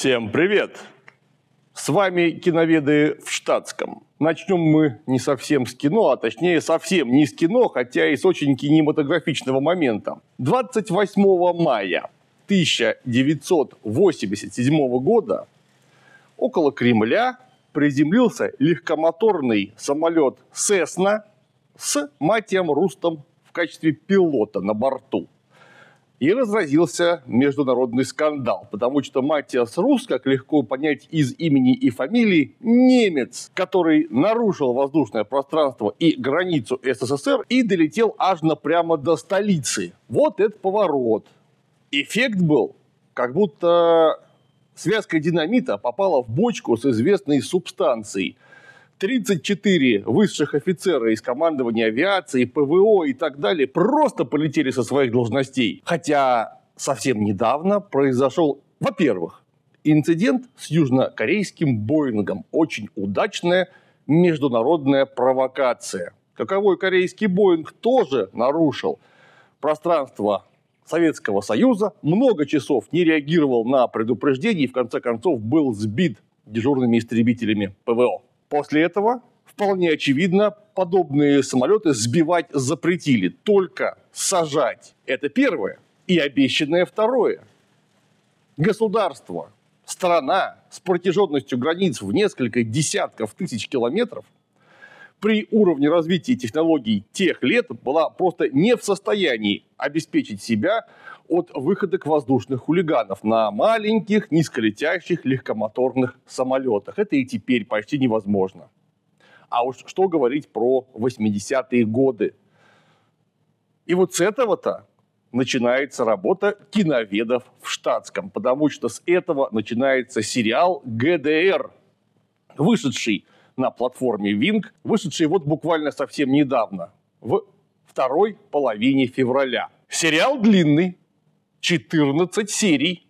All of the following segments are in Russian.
Всем привет! С вами киноведы в штатском. Начнем мы не совсем с кино, а точнее совсем не с кино, хотя и с очень кинематографичного момента. 28 мая 1987 года около Кремля приземлился легкомоторный самолет «Сесна» с Матием Рустом в качестве пилота на борту. И разразился международный скандал, потому что Матиас Рус, как легко понять из имени и фамилии, немец, который нарушил воздушное пространство и границу СССР и долетел аж напрямо до столицы. Вот это поворот. Эффект был, как будто связка динамита попала в бочку с известной субстанцией – 34 высших офицера из командования авиации, ПВО и так далее просто полетели со своих должностей. Хотя совсем недавно произошел, во-первых, инцидент с южнокорейским Боингом. Очень удачная международная провокация. Каковой корейский Боинг тоже нарушил пространство Советского Союза, много часов не реагировал на предупреждение и в конце концов был сбит дежурными истребителями ПВО. После этого, вполне очевидно, подобные самолеты сбивать запретили, только сажать. Это первое. И обещанное второе. Государство, страна с протяженностью границ в несколько десятков тысяч километров при уровне развития технологий тех лет была просто не в состоянии обеспечить себя от выхода к воздушных хулиганов на маленьких, низколетящих легкомоторных самолетах. Это и теперь почти невозможно. А уж что говорить про 80-е годы. И вот с этого-то начинается работа киноведов в штатском, потому что с этого начинается сериал ГДР, вышедший на платформе Wing, вышедший вот буквально совсем недавно, в второй половине февраля. Сериал длинный, 14 серий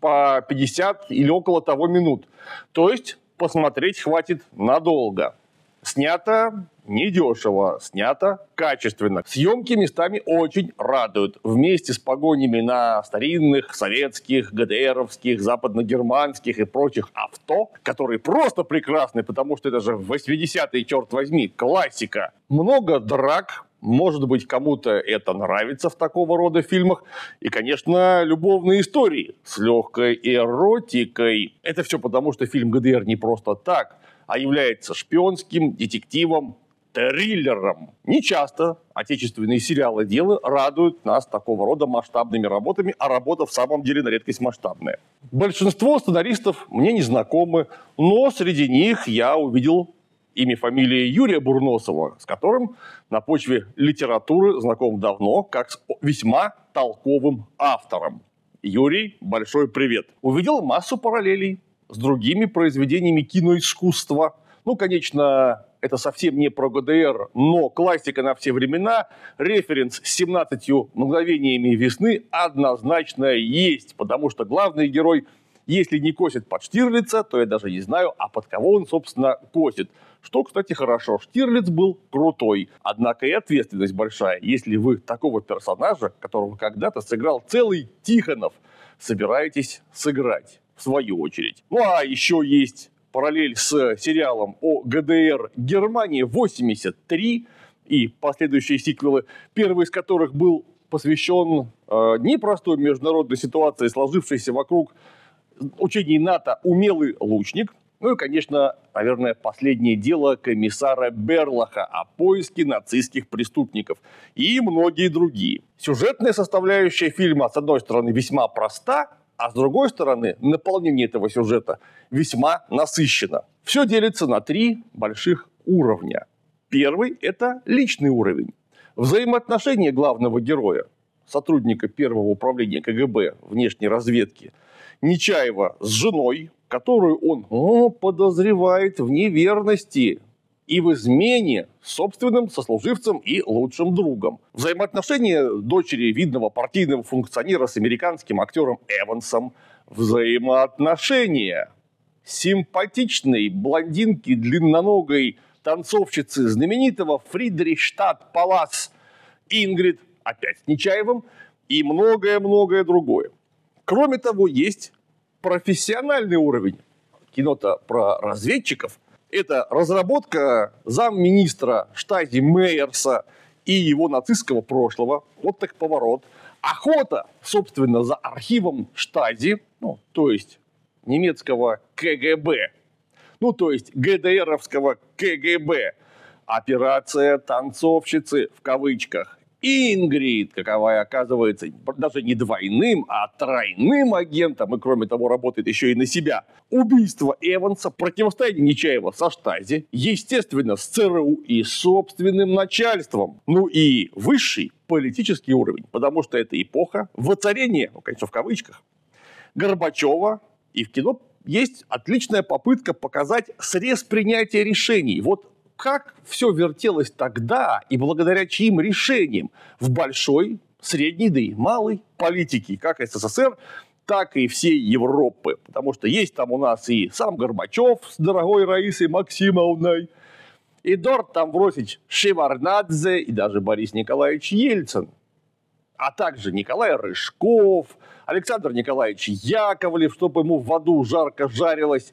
по 50 или около того минут. То есть посмотреть хватит надолго. Снято недешево, снято качественно. Съемки местами очень радуют. Вместе с погонями на старинных советских, ГДРовских, западногерманских и прочих авто, которые просто прекрасны, потому что это же 80-е, черт возьми, классика. Много драк, может быть, кому-то это нравится в такого рода фильмах. И, конечно, любовные истории с легкой эротикой. Это все потому, что фильм ГДР не просто так, а является шпионским детективом, триллером. Не часто отечественные сериалы дела радуют нас такого рода масштабными работами, а работа в самом деле на редкость масштабная. Большинство сценаристов мне не знакомы, но среди них я увидел имя, фамилия Юрия Бурносова, с которым на почве литературы знаком давно, как с весьма толковым автором. Юрий, большой привет. Увидел массу параллелей с другими произведениями киноискусства. Ну, конечно, это совсем не про ГДР, но классика на все времена, референс с 17 мгновениями весны однозначно есть, потому что главный герой, если не косит под Штирлица, то я даже не знаю, а под кого он, собственно, косит. Что, кстати, хорошо. Штирлиц был крутой. Однако и ответственность большая, если вы такого персонажа, которого когда-то сыграл целый Тихонов, собираетесь сыграть в свою очередь. Ну а еще есть параллель с сериалом о ГДР Германии 83 и последующие сиквелы, первый из которых был посвящен э, непростой международной ситуации, сложившейся вокруг учений НАТО «Умелый лучник», ну и, конечно, наверное, последнее дело комиссара Берлаха о поиске нацистских преступников и многие другие. Сюжетная составляющая фильма, с одной стороны, весьма проста, а с другой стороны, наполнение этого сюжета весьма насыщено. Все делится на три больших уровня. Первый – это личный уровень. Взаимоотношения главного героя, сотрудника первого управления КГБ внешней разведки, Нечаева с женой, которую он о, подозревает в неверности и в измене собственным сослуживцем и лучшим другом. Взаимоотношения дочери видного партийного функционера с американским актером Эвансом. Взаимоотношения симпатичной блондинки длинноногой танцовщицы знаменитого Фридрихштадт Палас Ингрид, опять с Нечаевым, и многое-многое другое. Кроме того, есть профессиональный уровень. Кино-то про разведчиков. Это разработка замминистра штази Мейерса и его нацистского прошлого. Вот так поворот. Охота, собственно, за архивом штази, ну, то есть немецкого КГБ, ну, то есть ГДРовского КГБ. Операция «Танцовщицы» в кавычках. Ингрид, каковая оказывается даже не двойным, а тройным агентом, и кроме того работает еще и на себя. Убийство Эванса, противостояние Нечаева со Штази, естественно, с ЦРУ и собственным начальством. Ну и высший политический уровень, потому что это эпоха воцарения, ну, конечно, в кавычках, Горбачева, и в кино есть отличная попытка показать срез принятия решений. Вот как все вертелось тогда и благодаря чьим решениям в большой, средней, да и малой политике, как СССР, так и всей Европы. Потому что есть там у нас и сам Горбачев с дорогой Раисой Максимовной, и Дорт там бросить Шеварнадзе и даже Борис Николаевич Ельцин, а также Николай Рыжков, Александр Николаевич Яковлев, чтобы ему в аду жарко жарилось.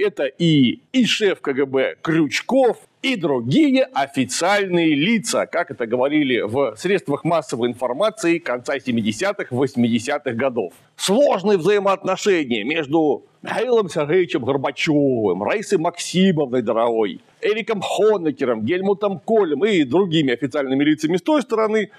Это и, и шеф КГБ Крючков, и другие официальные лица, как это говорили в средствах массовой информации конца 70-х, 80-х годов. Сложные взаимоотношения между Михаилом Сергеевичем Горбачевым, Раисой Максимовной Дорогой, Эриком Хонекером, Гельмутом Колем и другими официальными лицами с той стороны.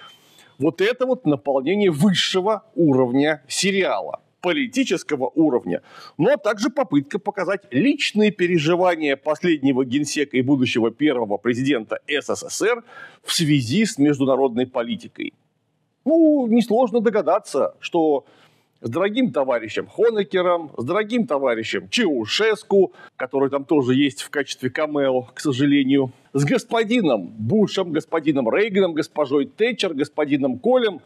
Вот это вот наполнение высшего уровня сериала политического уровня, но также попытка показать личные переживания последнего генсека и будущего первого президента СССР в связи с международной политикой. Ну, несложно догадаться, что с дорогим товарищем Хонекером, с дорогим товарищем Чаушеску, который там тоже есть в качестве камео, к сожалению, с господином Бушем, господином Рейганом, госпожой Тэтчер, господином Колем.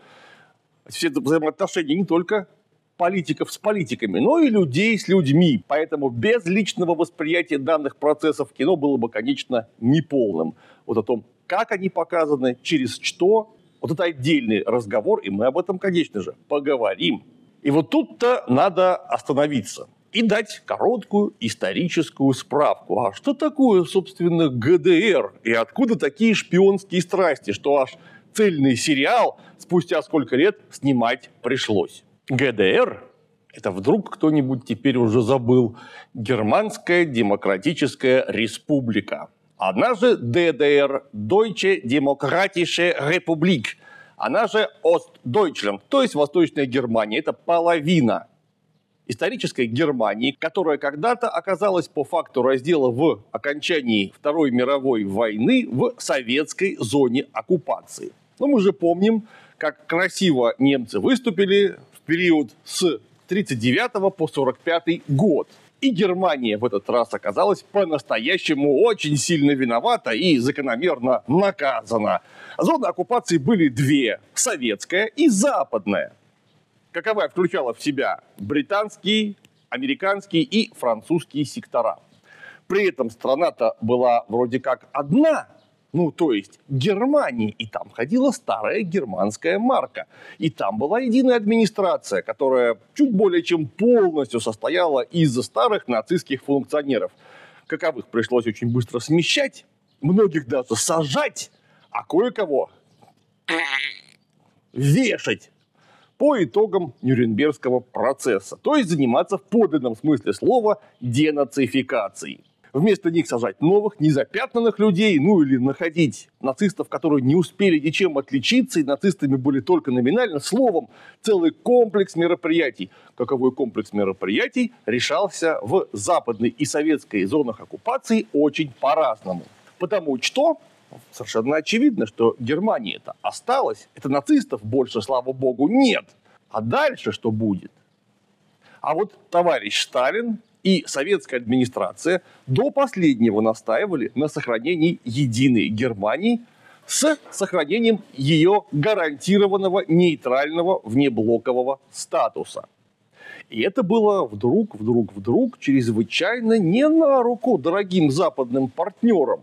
Все взаимоотношения не только политиков с политиками, но и людей с людьми. Поэтому без личного восприятия данных процессов кино было бы, конечно, неполным. Вот о том, как они показаны, через что, вот это отдельный разговор, и мы об этом, конечно же, поговорим. И вот тут-то надо остановиться и дать короткую историческую справку. А что такое, собственно, ГДР? И откуда такие шпионские страсти, что аж цельный сериал спустя сколько лет снимать пришлось? ГДР это вдруг кто-нибудь теперь уже забыл. Германская Демократическая Республика. Она же ДДР, Deutsche Demokratische Republik. Она же Ostdeutschland, то есть Восточная Германия. Это половина исторической Германии, которая когда-то оказалась по факту раздела в окончании Второй мировой войны в советской зоне оккупации. Но мы же помним, как красиво немцы выступили период с 39 по 45 год. И Германия в этот раз оказалась по-настоящему очень сильно виновата и закономерно наказана. Зоны оккупации были две – советская и западная. Каковая включала в себя британские, американские и французские сектора. При этом страна-то была вроде как одна, ну, то есть Германии, и там ходила старая германская марка. И там была единая администрация, которая чуть более чем полностью состояла из старых нацистских функционеров. Каковых пришлось очень быстро смещать, многих даже сажать, а кое-кого вешать по итогам Нюрнбергского процесса. То есть заниматься в подлинном смысле слова денацификацией вместо них сажать новых, незапятнанных людей, ну или находить нацистов, которые не успели ничем отличиться, и нацистами были только номинально. Словом, целый комплекс мероприятий. Каковой комплекс мероприятий решался в западной и советской зонах оккупации очень по-разному. Потому что совершенно очевидно, что Германия это осталась, это нацистов больше, слава богу, нет. А дальше что будет? А вот товарищ Сталин и советская администрация до последнего настаивали на сохранении единой Германии с сохранением ее гарантированного нейтрального внеблокового статуса. И это было вдруг, вдруг, вдруг чрезвычайно не на руку дорогим западным партнерам,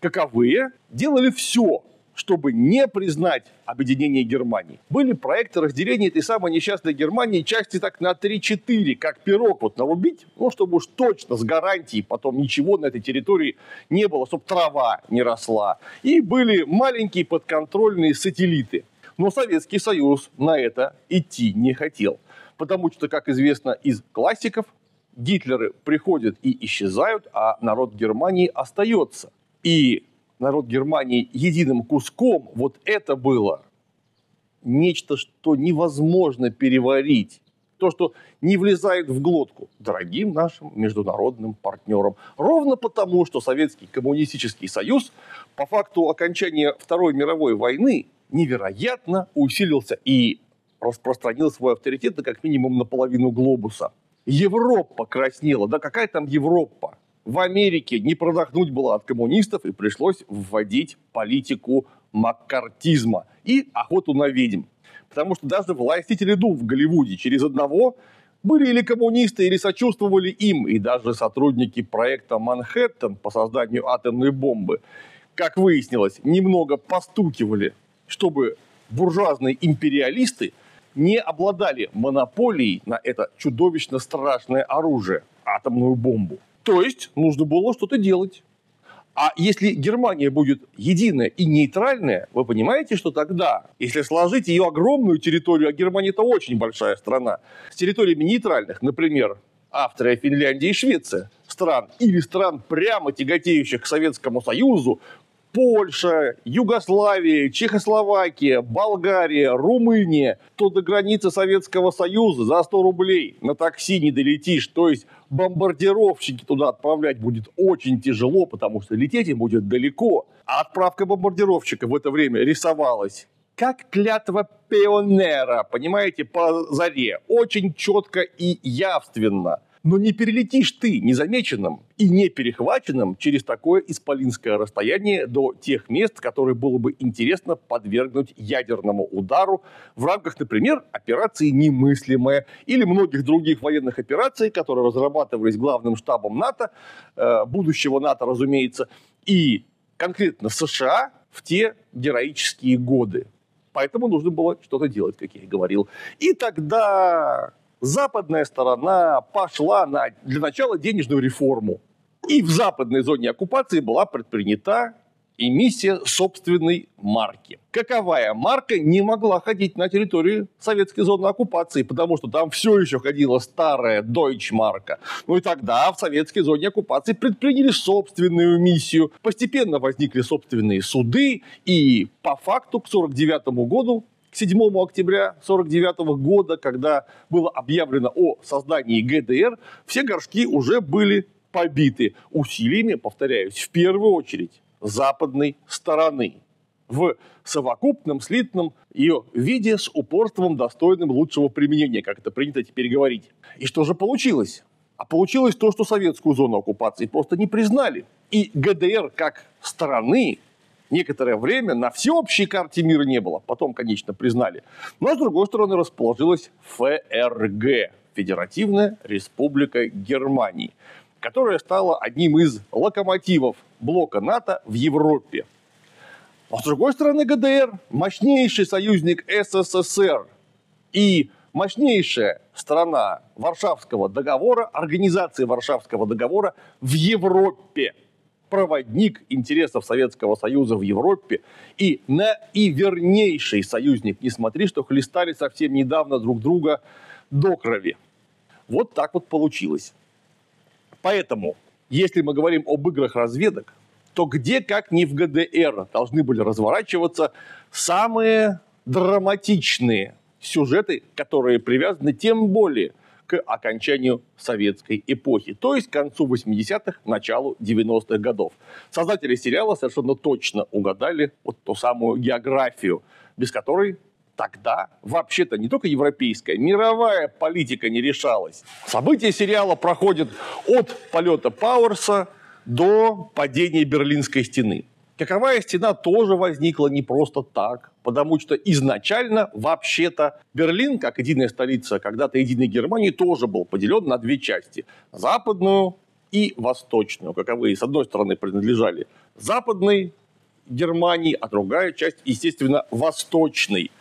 каковые делали все чтобы не признать объединение Германии. Были проекты разделения этой самой несчастной Германии части так на 3-4, как пирог вот нарубить, ну, чтобы уж точно с гарантией потом ничего на этой территории не было, чтобы трава не росла. И были маленькие подконтрольные сателлиты. Но Советский Союз на это идти не хотел. Потому что, как известно из классиков, Гитлеры приходят и исчезают, а народ Германии остается. И народ Германии единым куском, вот это было нечто, что невозможно переварить. То, что не влезает в глотку дорогим нашим международным партнерам. Ровно потому, что Советский коммунистический союз по факту окончания Второй мировой войны невероятно усилился и распространил свой авторитет на как минимум на половину глобуса. Европа краснела. Да какая там Европа? В Америке не продохнуть было от коммунистов, и пришлось вводить политику маккартизма и охоту на ведьм. Потому что даже властители дум в Голливуде через одного были или коммунисты, или сочувствовали им, и даже сотрудники проекта «Манхэттен» по созданию атомной бомбы, как выяснилось, немного постукивали, чтобы буржуазные империалисты не обладали монополией на это чудовищно страшное оружие – атомную бомбу. То есть нужно было что-то делать. А если Германия будет единая и нейтральная, вы понимаете, что тогда, если сложить ее огромную территорию, а Германия это очень большая страна, с территориями нейтральных, например, Австрия, Финляндия и Швеция, стран, или стран, прямо тяготеющих к Советскому Союзу, Польша, Югославия, Чехословакия, Болгария, Румыния, то до границы Советского Союза за 100 рублей на такси не долетишь. То есть бомбардировщики туда отправлять будет очень тяжело, потому что лететь им будет далеко. А отправка бомбардировщика в это время рисовалась как клятва пионера, понимаете, по заре. Очень четко и явственно – но не перелетишь ты незамеченным и не перехваченным через такое исполинское расстояние до тех мест, которые было бы интересно подвергнуть ядерному удару в рамках, например, операции «Немыслимая» или многих других военных операций, которые разрабатывались главным штабом НАТО, э, будущего НАТО, разумеется, и конкретно США в те героические годы. Поэтому нужно было что-то делать, как я и говорил. И тогда западная сторона пошла на, для начала денежную реформу. И в западной зоне оккупации была предпринята эмиссия собственной марки. Каковая марка не могла ходить на территории советской зоны оккупации, потому что там все еще ходила старая Deutschmark. Ну и тогда в советской зоне оккупации предприняли собственную миссию. Постепенно возникли собственные суды, и по факту к 1949 году к 7 октября 1949 года, когда было объявлено о создании ГДР, все горшки уже были побиты усилиями, повторяюсь, в первую очередь западной стороны в совокупном слитном ее виде с упорством, достойным лучшего применения, как это принято теперь говорить. И что же получилось? А получилось то, что советскую зону оккупации просто не признали. И ГДР как страны некоторое время на всеобщей карте мира не было. Потом, конечно, признали. Но, с другой стороны, расположилась ФРГ – Федеративная Республика Германии, которая стала одним из локомотивов блока НАТО в Европе. А с другой стороны, ГДР – мощнейший союзник СССР и мощнейшая страна Варшавского договора, организации Варшавского договора в Европе – проводник интересов Советского Союза в Европе и наивернейший союзник. Не смотри, что хлестали совсем недавно друг друга до крови. Вот так вот получилось. Поэтому, если мы говорим об играх разведок, то где, как не в ГДР, должны были разворачиваться самые драматичные сюжеты, которые привязаны тем более к окончанию советской эпохи, то есть к концу 80-х, началу 90-х годов. Создатели сериала совершенно точно угадали вот ту самую географию, без которой тогда вообще-то не только европейская, мировая политика не решалась. События сериала проходят от полета Пауэрса до падения Берлинской стены. Каковая стена тоже возникла не просто так, потому что изначально, вообще-то, Берлин, как единая столица когда-то единой Германии, тоже был поделен на две части. Западную и восточную, каковые, с одной стороны, принадлежали западной Германии, а другая часть, естественно, восточной.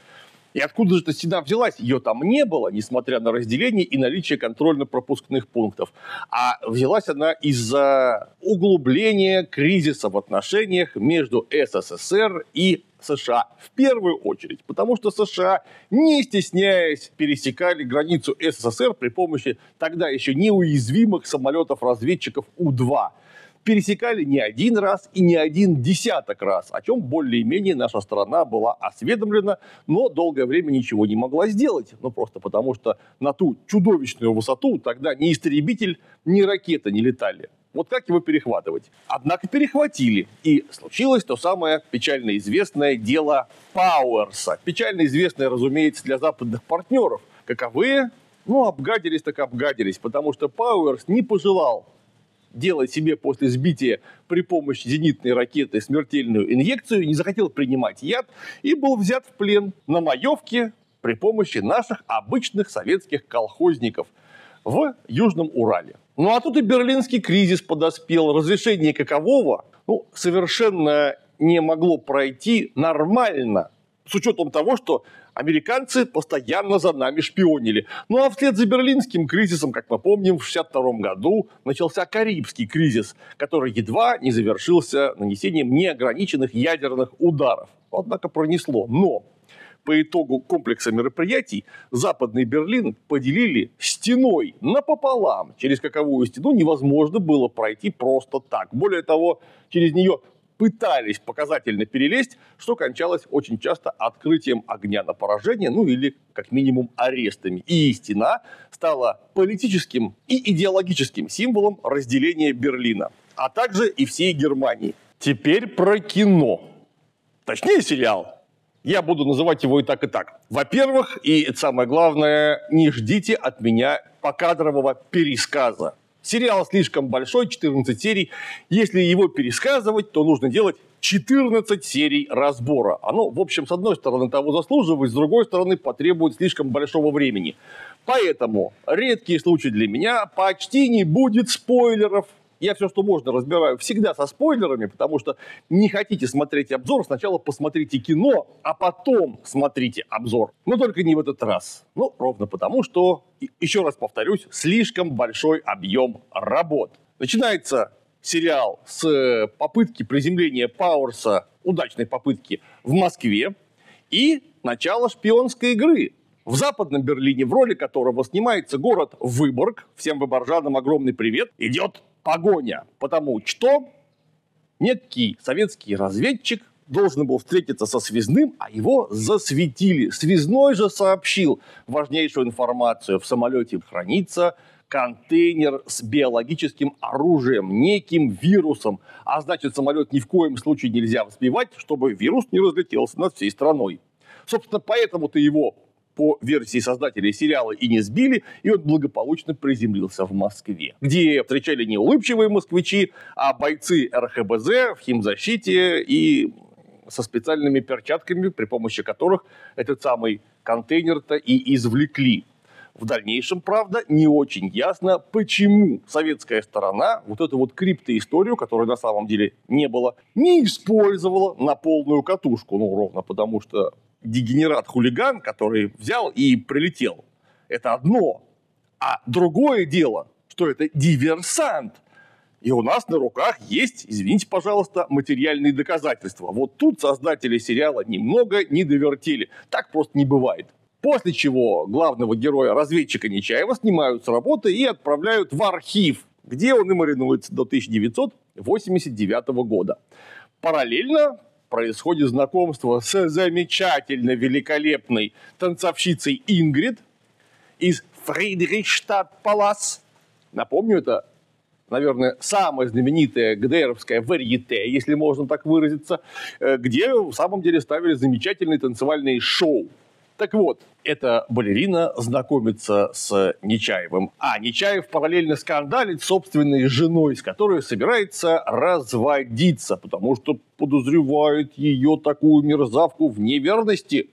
И откуда же эта стена взялась? Ее там не было, несмотря на разделение и наличие контрольно-пропускных пунктов. А взялась она из-за углубления кризиса в отношениях между СССР и США в первую очередь, потому что США, не стесняясь, пересекали границу СССР при помощи тогда еще неуязвимых самолетов-разведчиков У-2 пересекали не один раз и не один десяток раз, о чем более-менее наша страна была осведомлена, но долгое время ничего не могла сделать. Ну, просто потому что на ту чудовищную высоту тогда ни истребитель, ни ракета не летали. Вот как его перехватывать? Однако перехватили. И случилось то самое печально известное дело Пауэрса. Печально известное, разумеется, для западных партнеров. Каковые? Ну, обгадились так обгадились, потому что Пауэрс не пожелал делать себе после сбития при помощи зенитной ракеты смертельную инъекцию, не захотел принимать яд и был взят в плен на маевке при помощи наших обычных советских колхозников в Южном Урале. Ну а тут и берлинский кризис подоспел, разрешение какового ну, совершенно не могло пройти нормально, с учетом того, что Американцы постоянно за нами шпионили. Ну а вслед за берлинским кризисом, как мы помним, в 1962 году начался Карибский кризис, который едва не завершился нанесением неограниченных ядерных ударов. Однако пронесло. Но по итогу комплекса мероприятий Западный Берлин поделили стеной напополам, через каковую стену невозможно было пройти просто так. Более того, через нее пытались показательно перелезть, что кончалось очень часто открытием огня на поражение, ну или как минимум арестами. И стена стала политическим и идеологическим символом разделения Берлина, а также и всей Германии. Теперь про кино. Точнее, сериал. Я буду называть его и так, и так. Во-первых, и самое главное, не ждите от меня покадрового пересказа. Сериал слишком большой, 14 серий. Если его пересказывать, то нужно делать 14 серий разбора. Оно, в общем, с одной стороны того заслуживает, с другой стороны потребует слишком большого времени. Поэтому редкий случай для меня почти не будет спойлеров я все, что можно, разбираю всегда со спойлерами, потому что не хотите смотреть обзор, сначала посмотрите кино, а потом смотрите обзор. Но только не в этот раз. Ну, ровно потому, что, еще раз повторюсь, слишком большой объем работ. Начинается сериал с э, попытки приземления Пауэрса, удачной попытки, в Москве, и начало шпионской игры, в Западном Берлине, в роли которого снимается город Выборг, всем выборжанам огромный привет, идет погоня. Потому что некий советский разведчик должен был встретиться со связным, а его засветили. Связной же сообщил важнейшую информацию. В самолете хранится контейнер с биологическим оружием, неким вирусом. А значит, самолет ни в коем случае нельзя взбивать, чтобы вирус не разлетелся над всей страной. Собственно, поэтому-то его по версии создателей сериала и не сбили, и он благополучно приземлился в Москве, где встречали не улыбчивые москвичи, а бойцы РХБЗ в химзащите и со специальными перчатками, при помощи которых этот самый контейнер-то и извлекли. В дальнейшем, правда, не очень ясно, почему советская сторона вот эту вот криптоисторию, которой на самом деле не было, не использовала на полную катушку. Ну, ровно потому что дегенерат-хулиган, который взял и прилетел. Это одно. А другое дело, что это диверсант. И у нас на руках есть, извините, пожалуйста, материальные доказательства. Вот тут создатели сериала немного не довертели. Так просто не бывает. После чего главного героя, разведчика Нечаева, снимают с работы и отправляют в архив, где он и маринуется до 1989 года. Параллельно происходит знакомство с замечательно великолепной танцовщицей Ингрид из Фридрихштадт-Палас. Напомню, это, наверное, самая знаменитая ГДРовская варьете, если можно так выразиться, э, где в самом деле ставили замечательные танцевальные шоу. Так вот, эта балерина знакомится с Нечаевым, а Нечаев параллельно скандалит собственной женой, с которой собирается разводиться, потому что подозревает ее такую мерзавку в неверности.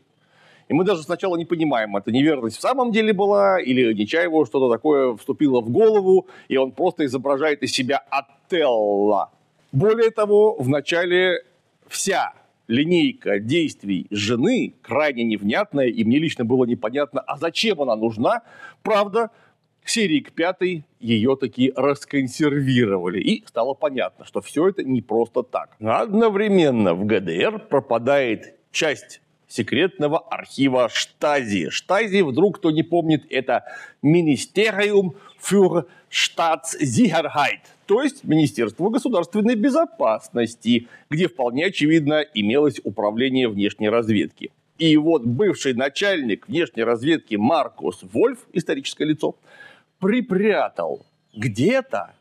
И мы даже сначала не понимаем, это неверность в самом деле была, или Нечаеву что-то такое вступило в голову, и он просто изображает из себя Отелло. Более того, в начале вся линейка действий жены крайне невнятная, и мне лично было непонятно, а зачем она нужна. Правда, серии к пятой ее таки расконсервировали. И стало понятно, что все это не просто так. Одновременно в ГДР пропадает часть секретного архива Штази. Штази, вдруг кто не помнит, это Министериум für Staatssicherheit, то есть Министерство государственной безопасности, где вполне очевидно имелось управление внешней разведки. И вот бывший начальник внешней разведки Маркус Вольф, историческое лицо, припрятал где-то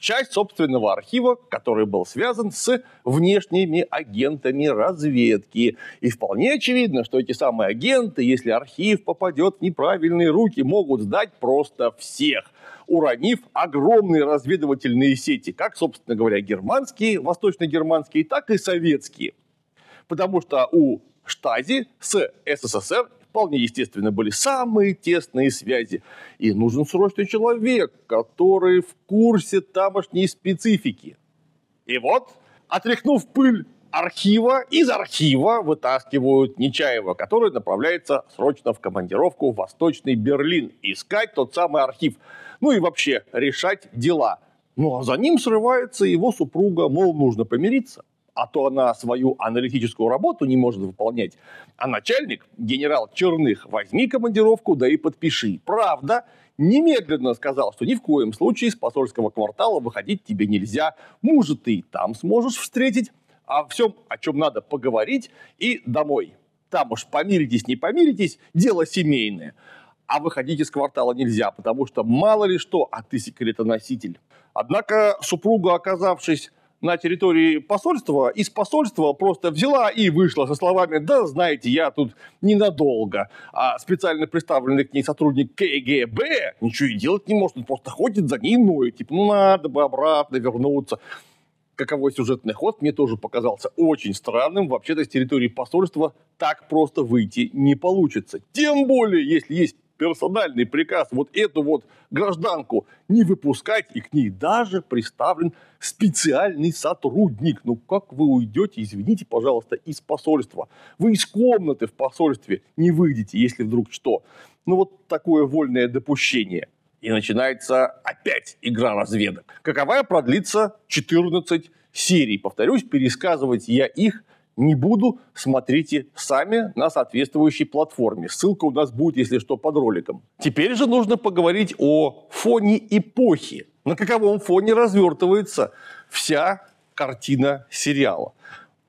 часть собственного архива, который был связан с внешними агентами разведки. И вполне очевидно, что эти самые агенты, если архив попадет в неправильные руки, могут сдать просто всех уронив огромные разведывательные сети, как, собственно говоря, германские, восточно-германские, так и советские. Потому что у Штази с СССР вполне естественно были самые тесные связи. И нужен срочный человек, который в курсе тамошней специфики. И вот, отряхнув пыль архива, из архива вытаскивают Нечаева, который направляется срочно в командировку в Восточный Берлин, искать тот самый архив. Ну и вообще решать дела. Ну а за ним срывается его супруга, мол, нужно помириться а то она свою аналитическую работу не может выполнять. А начальник, генерал Черных, возьми командировку, да и подпиши. Правда, немедленно сказал, что ни в коем случае с посольского квартала выходить тебе нельзя. Мужа ты и там сможешь встретить, а всем, о чем надо поговорить, и домой. Там уж помиритесь, не помиритесь, дело семейное. А выходить из квартала нельзя, потому что мало ли что, а ты секретоноситель. Однако супруга, оказавшись на территории посольства, из посольства просто взяла и вышла со словами «Да, знаете, я тут ненадолго». А специально представленный к ней сотрудник КГБ ничего и делать не может, он просто ходит за ней ноет. Ну типа, ну надо бы обратно вернуться. Каковой сюжетный ход мне тоже показался очень странным. Вообще-то с территории посольства так просто выйти не получится. Тем более, если есть персональный приказ вот эту вот гражданку не выпускать, и к ней даже представлен специальный сотрудник. Ну как вы уйдете, извините, пожалуйста, из посольства? Вы из комнаты в посольстве не выйдете, если вдруг что. Ну вот такое вольное допущение. И начинается опять игра разведок. Каковая продлится 14 серий. Повторюсь, пересказывать я их не буду, смотрите сами на соответствующей платформе. Ссылка у нас будет, если что, под роликом. Теперь же нужно поговорить о фоне эпохи. На каковом фоне развертывается вся картина сериала.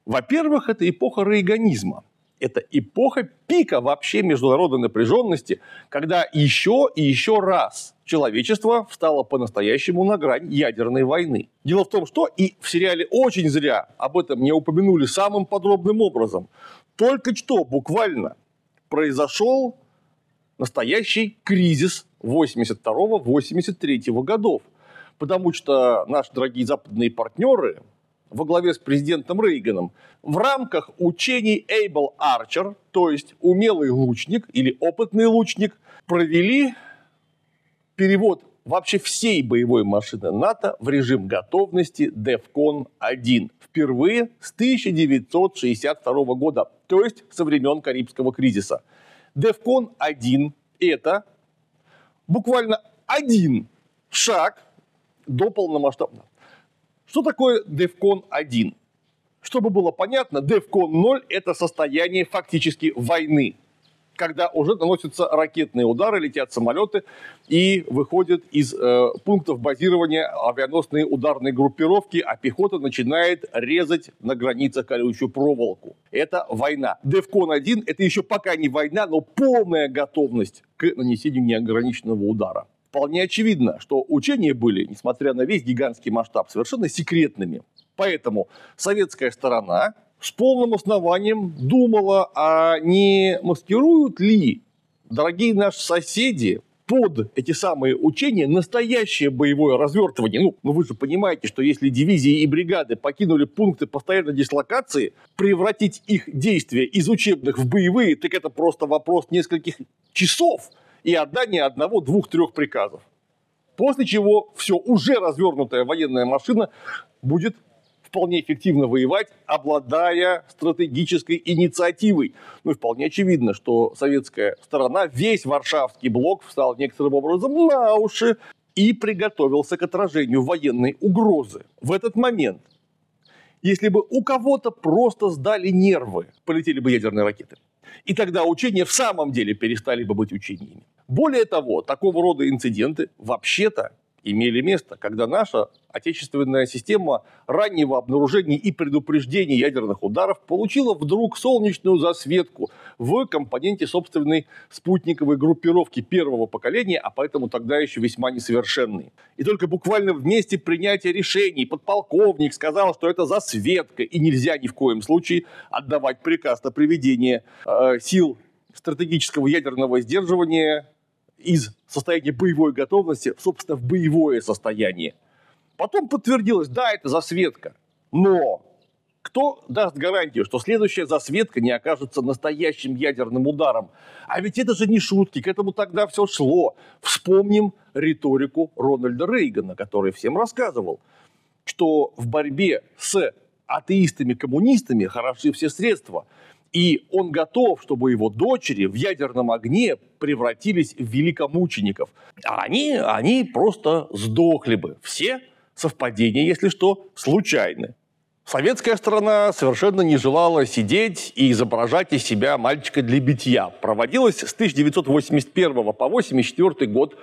Во-первых, это эпоха рейганизма. Это эпоха пика вообще международной напряженности, когда еще и еще раз человечество встало по-настоящему на грань ядерной войны. Дело в том, что и в сериале очень зря об этом не упомянули самым подробным образом. Только что буквально произошел настоящий кризис 82-83 годов. Потому что наши дорогие западные партнеры во главе с президентом Рейганом в рамках учений Able Archer, то есть умелый лучник или опытный лучник, провели перевод вообще всей боевой машины НАТО в режим готовности DEFCON 1. Впервые с 1962 года, то есть со времен Карибского кризиса. DEFCON 1 – это буквально один шаг до полномасштабного. Что такое DEFCON 1? Чтобы было понятно, DEFCON 0 – это состояние фактически войны когда уже наносятся ракетные удары, летят самолеты и выходят из э, пунктов базирования авианосные ударные группировки, а пехота начинает резать на границах колючую проволоку. Это война. Девкон-1 – это еще пока не война, но полная готовность к нанесению неограниченного удара. Вполне очевидно, что учения были, несмотря на весь гигантский масштаб, совершенно секретными. Поэтому советская сторона с полным основанием думала, а не маскируют ли дорогие наши соседи под эти самые учения настоящее боевое развертывание. Ну, ну, вы же понимаете, что если дивизии и бригады покинули пункты постоянной дислокации, превратить их действия из учебных в боевые, так это просто вопрос нескольких часов и отдания одного, двух, трех приказов. После чего все, уже развернутая военная машина будет вполне эффективно воевать, обладая стратегической инициативой. Ну и вполне очевидно, что советская сторона, весь Варшавский блок встал некоторым образом на уши и приготовился к отражению военной угрозы. В этот момент, если бы у кого-то просто сдали нервы, полетели бы ядерные ракеты. И тогда учения в самом деле перестали бы быть учениями. Более того, такого рода инциденты вообще-то имели место, когда наша отечественная система раннего обнаружения и предупреждения ядерных ударов получила вдруг солнечную засветку в компоненте собственной спутниковой группировки первого поколения, а поэтому тогда еще весьма несовершенной. И только буквально в месте принятия решений подполковник сказал, что это засветка, и нельзя ни в коем случае отдавать приказ на приведение э, сил стратегического ядерного сдерживания из состояния боевой готовности, собственно, в боевое состояние. Потом подтвердилось, да, это засветка, но кто даст гарантию, что следующая засветка не окажется настоящим ядерным ударом? А ведь это же не шутки, к этому тогда все шло. Вспомним риторику Рональда Рейгана, который всем рассказывал, что в борьбе с атеистами-коммунистами хороши все средства – и он готов, чтобы его дочери в ядерном огне превратились в великомучеников. А они, они просто сдохли бы. Все совпадения, если что, случайны. Советская сторона совершенно не желала сидеть и изображать из себя мальчика для битья. Проводилась с 1981 по 1984 год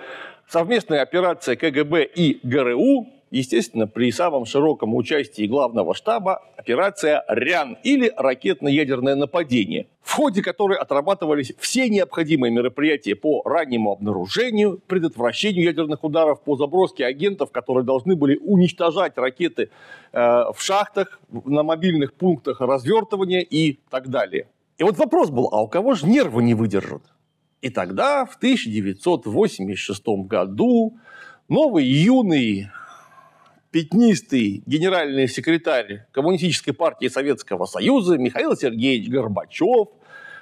совместная операция КГБ и ГРУ естественно, при самом широком участии главного штаба операция «Рян» или ракетно-ядерное нападение, в ходе которой отрабатывались все необходимые мероприятия по раннему обнаружению, предотвращению ядерных ударов, по заброске агентов, которые должны были уничтожать ракеты э, в шахтах, на мобильных пунктах развертывания и так далее. И вот вопрос был, а у кого же нервы не выдержат? И тогда, в 1986 году, новый юный пятнистый генеральный секретарь Коммунистической партии Советского Союза Михаил Сергеевич Горбачев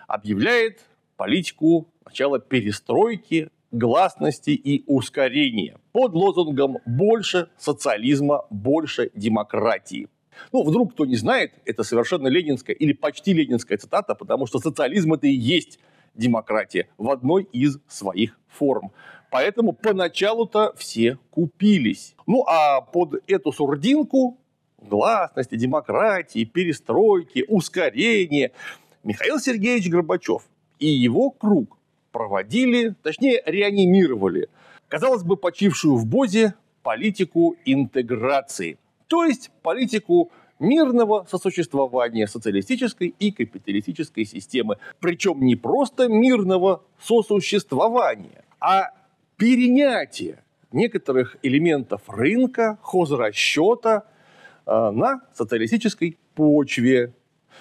объявляет политику начала перестройки, гласности и ускорения под лозунгом «больше социализма, больше демократии». Ну, вдруг кто не знает, это совершенно ленинская или почти ленинская цитата, потому что социализм это и есть демократия в одной из своих форм. Поэтому поначалу-то все купились. Ну, а под эту сурдинку гласности, демократии, перестройки, ускорения Михаил Сергеевич Горбачев и его круг проводили, точнее, реанимировали, казалось бы, почившую в Бозе политику интеграции. То есть политику мирного сосуществования социалистической и капиталистической системы. Причем не просто мирного сосуществования, а перенятие некоторых элементов рынка, хозрасчета э, на социалистической почве.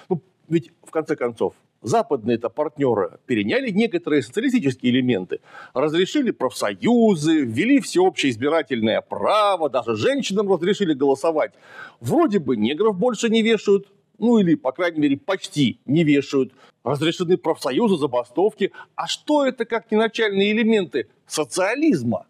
Ну, ведь, в конце концов, западные-то партнеры переняли некоторые социалистические элементы, разрешили профсоюзы, ввели всеобщее избирательное право, даже женщинам разрешили голосовать. Вроде бы негров больше не вешают, ну или, по крайней мере, почти не вешают. Разрешены профсоюзы, забастовки. А что это как не начальные элементы социализма?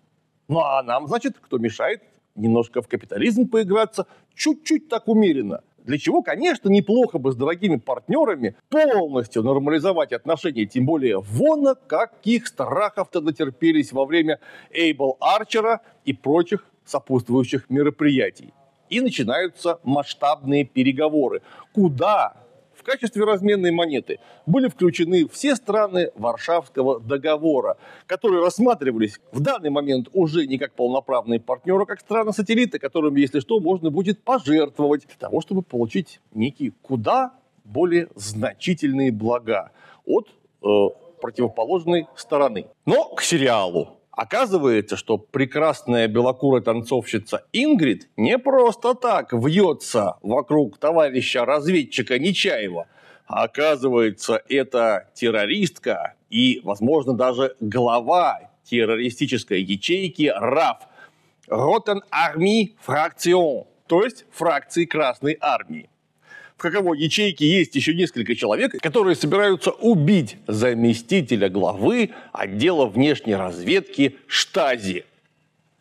Ну а нам, значит, кто мешает немножко в капитализм поиграться, чуть-чуть так умеренно. Для чего, конечно, неплохо бы с дорогими партнерами полностью нормализовать отношения, тем более вон каких страхов-то натерпелись во время Эйбл Арчера и прочих сопутствующих мероприятий и начинаются масштабные переговоры. Куда в качестве разменной монеты были включены все страны Варшавского договора, которые рассматривались в данный момент уже не как полноправные партнеры, а как страны-сателлиты, которым, если что, можно будет пожертвовать для того, чтобы получить некие куда более значительные блага от э, противоположной стороны. Но к сериалу. Оказывается, что прекрасная белокурая танцовщица Ингрид не просто так вьется вокруг товарища разведчика Нечаева. Оказывается, это террористка и, возможно, даже глава террористической ячейки РАФ – Roten Army Fraktion, то есть фракции Красной Армии каковой ячейке есть еще несколько человек, которые собираются убить заместителя главы отдела внешней разведки Штази.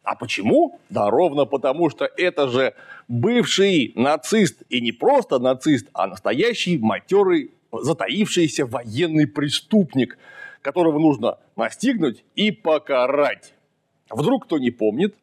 А почему? Да ровно потому, что это же бывший нацист. И не просто нацист, а настоящий матерый, затаившийся военный преступник, которого нужно настигнуть и покарать. Вдруг кто не помнит,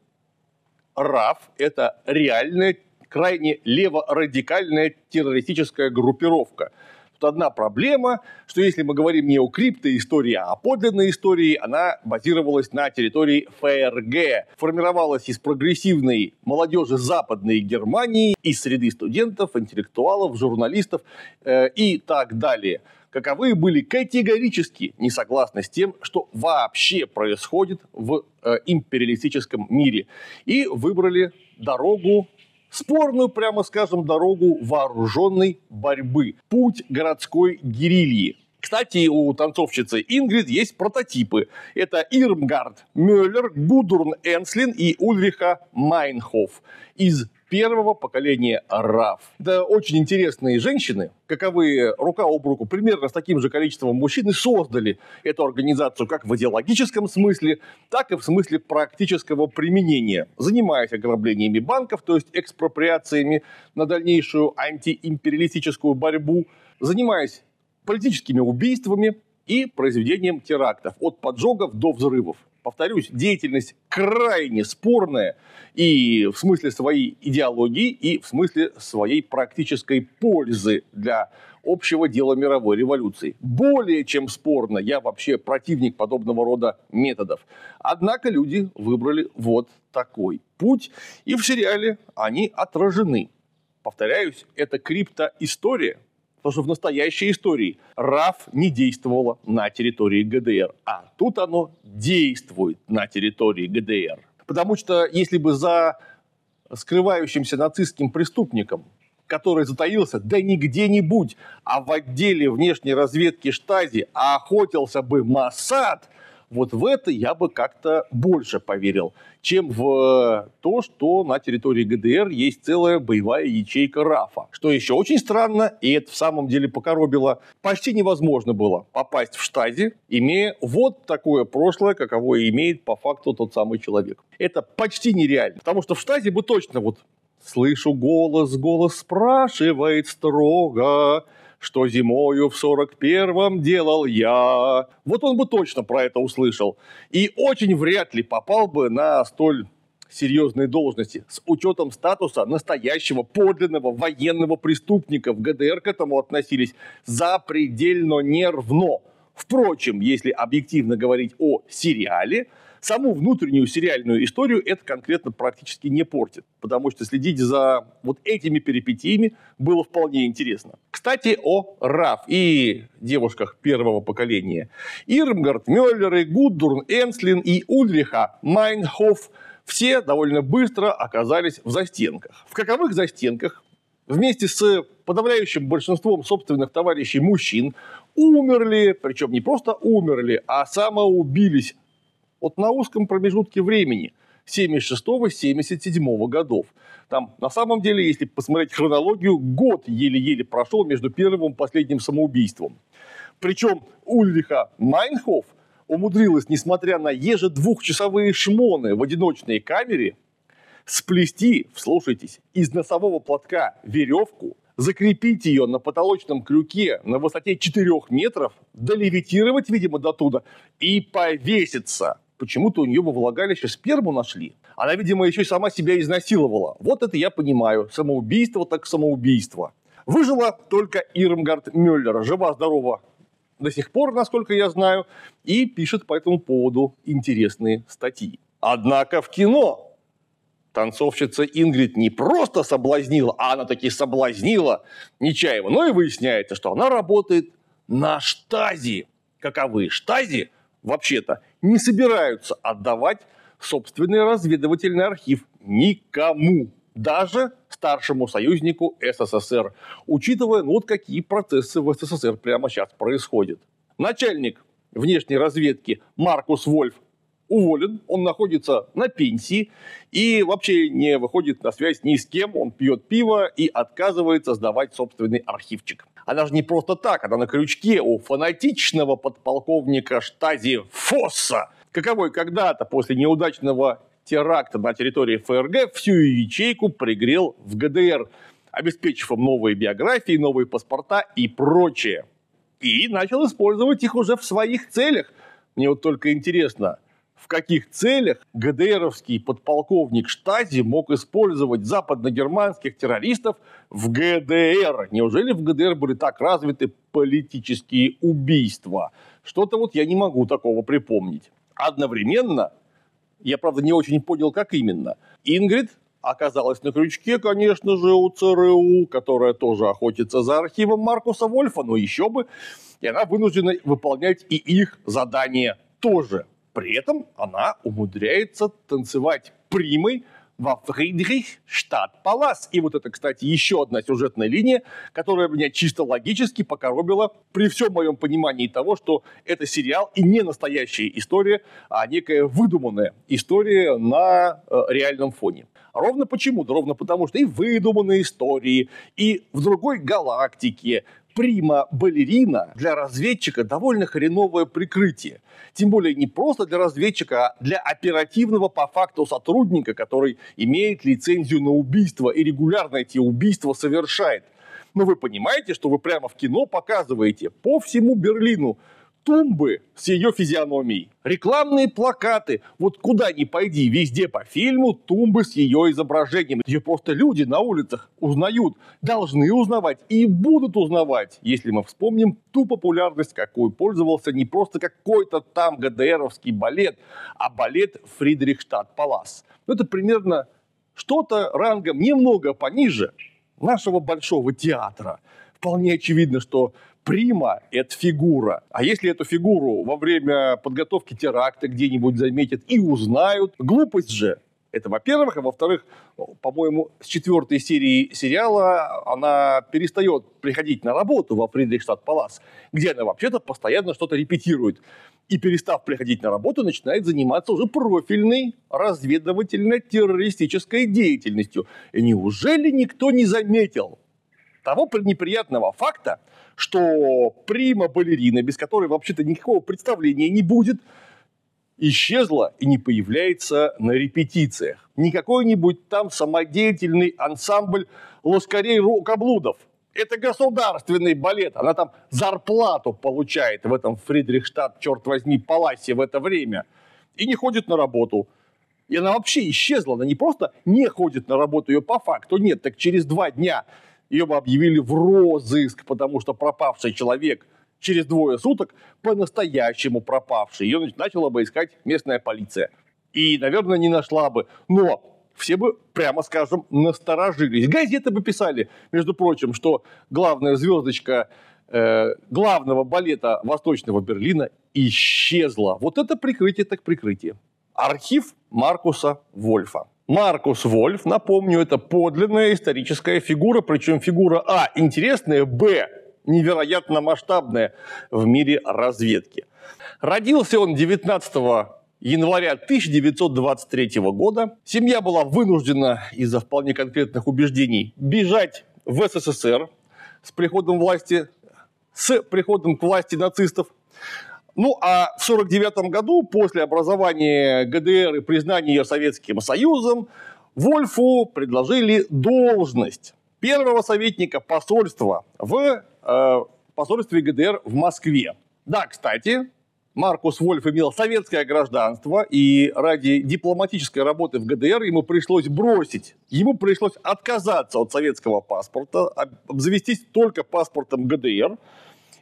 РАФ – это реальная, крайне леворадикальная террористическая группировка – Тут одна проблема, что если мы говорим не о криптоистории, а о подлинной истории, она базировалась на территории ФРГ. Формировалась из прогрессивной молодежи Западной Германии, из среды студентов, интеллектуалов, журналистов э, и так далее каковые были категорически не согласны с тем, что вообще происходит в э, империалистическом мире. И выбрали дорогу спорную, прямо скажем, дорогу вооруженной борьбы. Путь городской гирильи. Кстати, у танцовщицы Ингрид есть прототипы. Это Ирмгард Мюллер, Гудурн Энслин и Ульриха Майнхоф из первого поколения РАФ. Это очень интересные женщины, каковые рука об руку примерно с таким же количеством мужчин создали эту организацию как в идеологическом смысле, так и в смысле практического применения, занимаясь ограблениями банков, то есть экспроприациями на дальнейшую антиимпериалистическую борьбу, занимаясь политическими убийствами и произведением терактов от поджогов до взрывов. Повторюсь, деятельность крайне спорная и в смысле своей идеологии, и в смысле своей практической пользы для общего дела мировой революции. Более чем спорно, я вообще противник подобного рода методов. Однако люди выбрали вот такой путь, и в сериале они отражены. Повторяюсь, это криптоистория, Потому что в настоящей истории РАФ не действовало на территории ГДР, а тут оно действует на территории ГДР. Потому что если бы за скрывающимся нацистским преступником который затаился, да не где-нибудь, а в отделе внешней разведки Штази, охотился бы Масад, вот в это я бы как-то больше поверил, чем в то, что на территории ГДР есть целая боевая ячейка РАФа. Что еще очень странно, и это в самом деле покоробило, почти невозможно было попасть в штази, имея вот такое прошлое, каковое имеет по факту тот самый человек. Это почти нереально, потому что в штазе бы точно вот Слышу голос, голос спрашивает строго, что зимою в сорок первом делал я. Вот он бы точно про это услышал. И очень вряд ли попал бы на столь серьезные должности с учетом статуса настоящего подлинного военного преступника. В ГДР к этому относились запредельно нервно. Впрочем, если объективно говорить о сериале, саму внутреннюю сериальную историю это конкретно практически не портит, потому что следить за вот этими перипетиями было вполне интересно. Кстати, о Раф и девушках первого поколения. Ирмгард, Мюллеры, Гуддурн, Энслин и Ульриха Майнхоф все довольно быстро оказались в застенках. В каковых застенках вместе с подавляющим большинством собственных товарищей мужчин умерли, причем не просто умерли, а самоубились вот на узком промежутке времени 76-77 годов. Там, на самом деле, если посмотреть хронологию, год еле-еле прошел между первым и последним самоубийством. Причем Ульриха Майнхоф умудрилась, несмотря на ежедвухчасовые шмоны в одиночной камере, сплести, вслушайтесь, из носового платка веревку, закрепить ее на потолочном крюке на высоте 4 метров, долевитировать, видимо, до туда и повеситься – почему-то у нее во влагалище сперму нашли. Она, видимо, еще и сама себя изнасиловала. Вот это я понимаю. Самоубийство так самоубийство. Выжила только Ирмгард Мюллер. Жива-здорова до сих пор, насколько я знаю, и пишет по этому поводу интересные статьи. Однако в кино танцовщица Ингрид не просто соблазнила, а она таки соблазнила Нечаева. Но и выясняется, что она работает на штази. Каковы штази? вообще-то не собираются отдавать собственный разведывательный архив никому, даже старшему союзнику СССР, учитывая, ну вот какие процессы в СССР прямо сейчас происходят. Начальник внешней разведки Маркус Вольф уволен, он находится на пенсии и вообще не выходит на связь ни с кем, он пьет пиво и отказывается сдавать собственный архивчик. Она же не просто так, она на крючке у фанатичного подполковника штази Фосса, каковой когда-то после неудачного теракта на территории ФРГ всю ячейку пригрел в ГДР, обеспечив им новые биографии, новые паспорта и прочее. И начал использовать их уже в своих целях. Мне вот только интересно, в каких целях ГДРовский подполковник Штази мог использовать западногерманских террористов в ГДР. Неужели в ГДР были так развиты политические убийства? Что-то вот я не могу такого припомнить. Одновременно, я, правда, не очень понял, как именно, Ингрид оказалась на крючке, конечно же, у ЦРУ, которая тоже охотится за архивом Маркуса Вольфа, но еще бы, и она вынуждена выполнять и их задания тоже. При этом она умудряется танцевать примой во Фридрихштадт-Палас. И вот это, кстати, еще одна сюжетная линия, которая меня чисто логически покоробила при всем моем понимании того, что это сериал и не настоящая история, а некая выдуманная история на э, реальном фоне. Ровно почему? Да ровно потому, что и выдуманные истории, и в другой галактике, прима-балерина для разведчика довольно хреновое прикрытие. Тем более не просто для разведчика, а для оперативного по факту сотрудника, который имеет лицензию на убийство и регулярно эти убийства совершает. Но вы понимаете, что вы прямо в кино показываете по всему Берлину тумбы с ее физиономией, рекламные плакаты. Вот куда ни пойди, везде по фильму тумбы с ее изображением. Ее просто люди на улицах узнают, должны узнавать и будут узнавать, если мы вспомним ту популярность, какую пользовался не просто какой-то там ГДРовский балет, а балет Фридрихштадт-Палас. Ну, это примерно что-то рангом немного пониже нашего большого театра. Вполне очевидно, что Прима – это фигура. А если эту фигуру во время подготовки теракта где-нибудь заметят и узнают, глупость же. Это во-первых. А во-вторых, по-моему, с четвертой серии сериала она перестает приходить на работу во Фридрихштадт-Палас, где она вообще-то постоянно что-то репетирует. И перестав приходить на работу, начинает заниматься уже профильной разведывательно-террористической деятельностью. И неужели никто не заметил того неприятного факта, что прима-балерина, без которой вообще-то никакого представления не будет, исчезла и не появляется на репетициях. Не какой-нибудь там самодеятельный ансамбль лоскарей-рукоблудов. Это государственный балет. Она там зарплату получает в этом Фридрихштадт, черт возьми, паласе в это время. И не ходит на работу. И она вообще исчезла. Она не просто не ходит на работу, ее по факту нет. Так через два дня ее бы объявили в розыск, потому что пропавший человек через двое суток по-настоящему пропавший. Ее начала бы искать местная полиция. И, наверное, не нашла бы. Но все бы, прямо скажем, насторожились. Газеты бы писали, между прочим, что главная звездочка э, главного балета Восточного Берлина исчезла. Вот это прикрытие так прикрытие. Архив Маркуса Вольфа. Маркус Вольф, напомню, это подлинная историческая фигура, причем фигура А интересная, Б невероятно масштабная в мире разведки. Родился он 19 января 1923 года. Семья была вынуждена из-за вполне конкретных убеждений бежать в СССР с приходом власти, с приходом к власти нацистов. Ну, а в 1949 году, после образования ГДР и признания ее Советским Союзом, Вольфу предложили должность первого советника посольства в э, посольстве ГДР в Москве. Да, кстати, Маркус Вольф имел советское гражданство, и ради дипломатической работы в ГДР ему пришлось бросить, ему пришлось отказаться от советского паспорта, обзавестись только паспортом ГДР,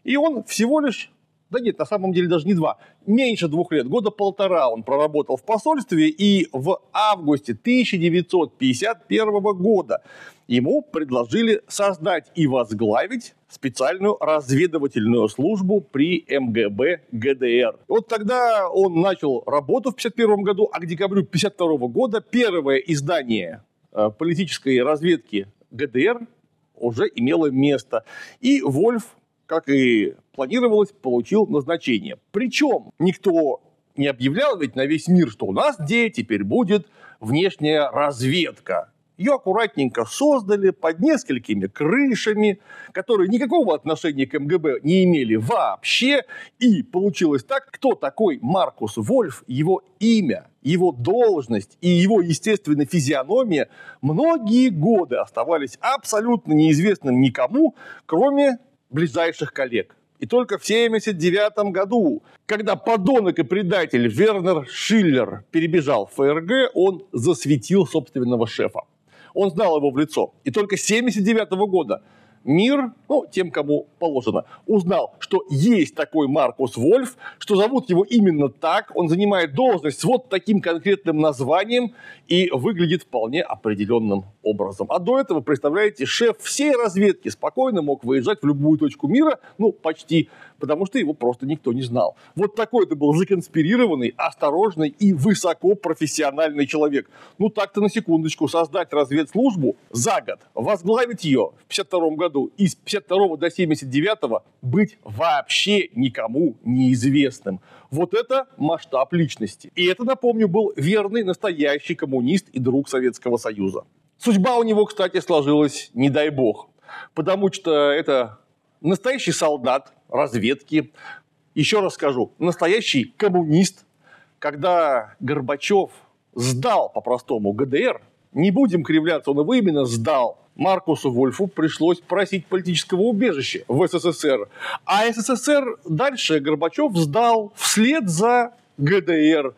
и он всего лишь да нет, на самом деле даже не два. Меньше двух лет, года полтора он проработал в посольстве, и в августе 1951 года ему предложили создать и возглавить специальную разведывательную службу при МГБ ГДР. Вот тогда он начал работу в 1951 году, а к декабрю 1952 года первое издание э, политической разведки ГДР уже имело место. И Вольф как и планировалось, получил назначение. Причем никто не объявлял ведь на весь мир, что у нас где теперь будет внешняя разведка. Ее аккуратненько создали под несколькими крышами, которые никакого отношения к МГБ не имели вообще. И получилось так, кто такой Маркус Вольф, его имя, его должность и его, естественно, физиономия многие годы оставались абсолютно неизвестным никому, кроме ближайших коллег. И только в 1979 году, когда подонок и предатель Вернер Шиллер перебежал в ФРГ, он засветил собственного шефа. Он знал его в лицо. И только с 1979 года мир, ну, тем, кому положено, узнал, что есть такой Маркус Вольф, что зовут его именно так, он занимает должность с вот таким конкретным названием и выглядит вполне определенным образом. А до этого, представляете, шеф всей разведки спокойно мог выезжать в любую точку мира, ну, почти, потому что его просто никто не знал. Вот такой это был законспирированный, осторожный и высокопрофессиональный человек. Ну, так-то на секундочку создать разведслужбу за год, возглавить ее в 52 году и с 52 до 79 быть вообще никому неизвестным. Вот это масштаб личности. И это, напомню, был верный, настоящий коммунист и друг Советского Союза. Судьба у него, кстати, сложилась, не дай бог. Потому что это настоящий солдат разведки. Еще раз скажу, настоящий коммунист. Когда Горбачев сдал по-простому ГДР, не будем кривляться, он его именно сдал. Маркусу Вольфу пришлось просить политического убежища в СССР. А СССР дальше Горбачев сдал вслед за ГДР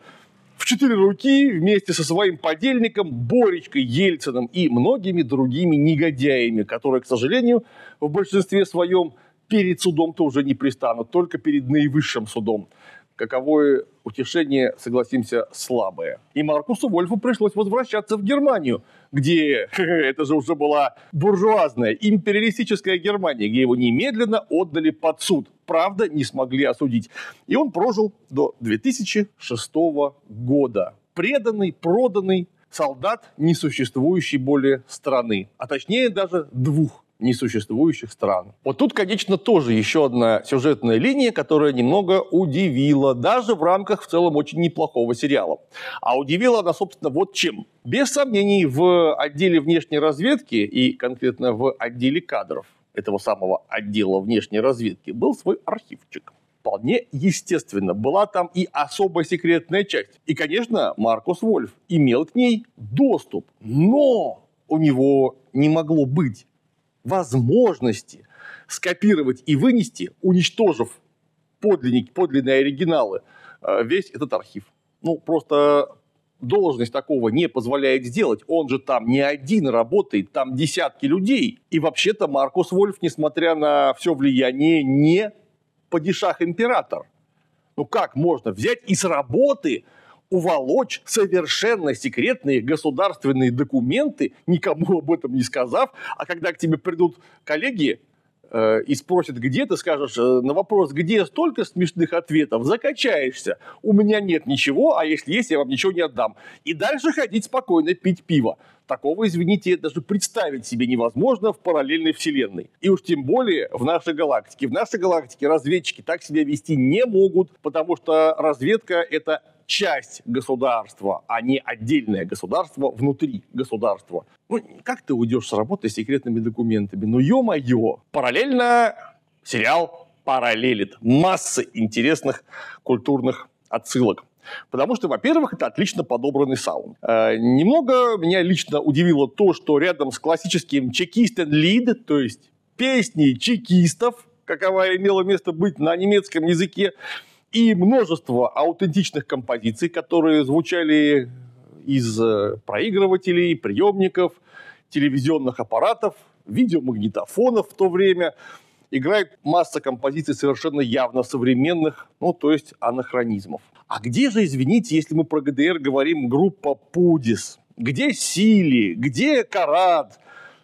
четыре руки вместе со своим подельником Боречкой Ельциным и многими другими негодяями, которые, к сожалению, в большинстве своем перед судом-то уже не пристанут, только перед наивысшим судом. Каковое утешение, согласимся, слабое. И Маркусу Вольфу пришлось возвращаться в Германию, где это же уже была буржуазная, империалистическая Германия, где его немедленно отдали под суд. Правда, не смогли осудить. И он прожил до 2006 года. Преданный, проданный солдат несуществующей более страны, а точнее даже двух несуществующих стран. Вот тут, конечно, тоже еще одна сюжетная линия, которая немного удивила, даже в рамках в целом очень неплохого сериала. А удивила она, собственно, вот чем. Без сомнений, в отделе внешней разведки и конкретно в отделе кадров этого самого отдела внешней разведки был свой архивчик вполне естественно. Была там и особая секретная часть. И, конечно, Маркус Вольф имел к ней доступ. Но у него не могло быть возможности скопировать и вынести, уничтожив подлинник, подлинные оригиналы, э, весь этот архив. Ну, просто должность такого не позволяет сделать. Он же там не один работает, там десятки людей. И вообще-то Маркус Вольф, несмотря на все влияние, не падишах император. Ну как можно взять и с работы уволочь совершенно секретные государственные документы, никому об этом не сказав, а когда к тебе придут коллеги э, и спросят, где ты скажешь э, на вопрос, где столько смешных ответов, закачаешься. У меня нет ничего, а если есть, я вам ничего не отдам. И дальше ходить спокойно пить пиво. Такого, извините, даже представить себе невозможно в параллельной вселенной. И уж тем более в нашей галактике. В нашей галактике разведчики так себя вести не могут, потому что разведка – это часть государства, а не отдельное государство внутри государства. Ну, как ты уйдешь с работы с секретными документами? Ну, ё-моё. Параллельно сериал параллелит. Масса интересных культурных отсылок. Потому что, во-первых, это отлично подобранный саунд. Э, немного меня лично удивило то, что рядом с классическим чекист лид, то есть песни чекистов, какова имела место быть на немецком языке, и множество аутентичных композиций, которые звучали из э, проигрывателей, приемников, телевизионных аппаратов, видеомагнитофонов в то время. Играет масса композиций совершенно явно современных, ну, то есть анахронизмов. А где же, извините, если мы про ГДР говорим, группа Пудис? Где Сили? Где Карат?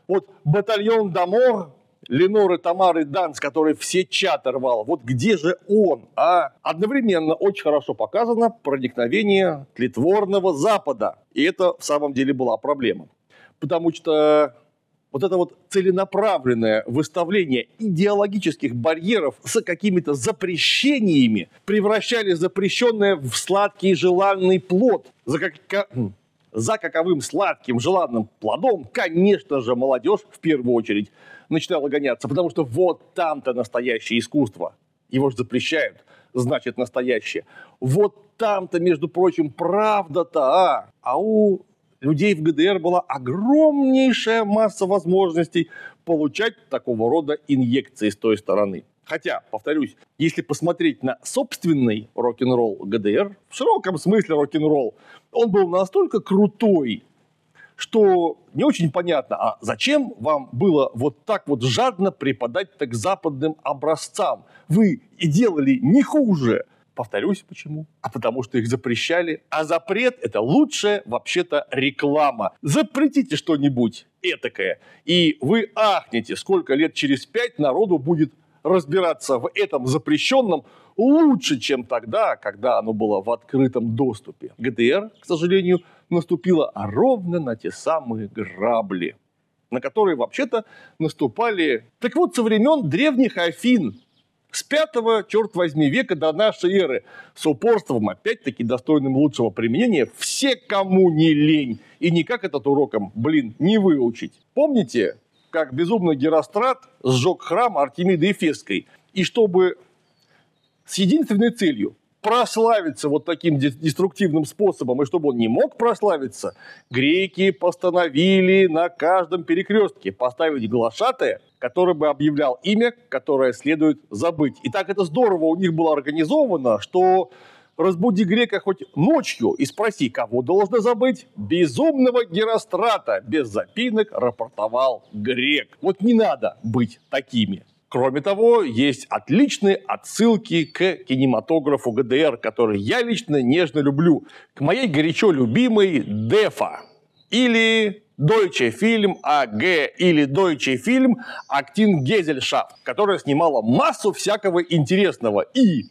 Вот батальон Дамор Леноры Тамары Данс, который все чаты рвал. Вот где же он? А одновременно очень хорошо показано проникновение тлетворного Запада. И это в самом деле была проблема. Потому что вот это вот целенаправленное выставление идеологических барьеров с какими-то запрещениями превращали запрещенное в сладкий желанный плод. За как... За каковым сладким желанным плодом, конечно же, молодежь в первую очередь начинала гоняться, потому что вот там-то настоящее искусство. Его же запрещают, значит настоящее. Вот там-то, между прочим, правда-то, а? А у людей в ГДР была огромнейшая масса возможностей получать такого рода инъекции с той стороны. Хотя, повторюсь, если посмотреть на собственный рок-н-ролл ГДР, в широком смысле рок-н-ролл, он был настолько крутой, что не очень понятно, а зачем вам было вот так вот жадно преподать так западным образцам? Вы и делали не хуже. Повторюсь, почему? А потому что их запрещали. А запрет – это лучшая вообще-то реклама. Запретите что-нибудь этакое, и вы ахнете, сколько лет через пять народу будет разбираться в этом запрещенном лучше, чем тогда, когда оно было в открытом доступе. ГДР, к сожалению, наступила ровно на те самые грабли, на которые вообще-то наступали, так вот, со времен древних Афин, с пятого, черт возьми, века до нашей эры, с упорством, опять-таки, достойным лучшего применения, все, кому не лень, и никак этот уроком, блин, не выучить. Помните, как безумный Герострат сжег храм Артемиды Эфесской, и чтобы с единственной целью прославиться вот таким деструктивным способом, и чтобы он не мог прославиться, греки постановили на каждом перекрестке поставить глашатая, который бы объявлял имя, которое следует забыть. И так это здорово у них было организовано, что разбуди грека хоть ночью и спроси, кого должно забыть. Безумного Герострата без запинок рапортовал грек. Вот не надо быть такими. Кроме того, есть отличные отсылки к кинематографу ГДР, который я лично нежно люблю. К моей горячо любимой Дефа. Или Deutsche Film AG или Deutsche Film Актин Гезельшафт, которая снимала массу всякого интересного. И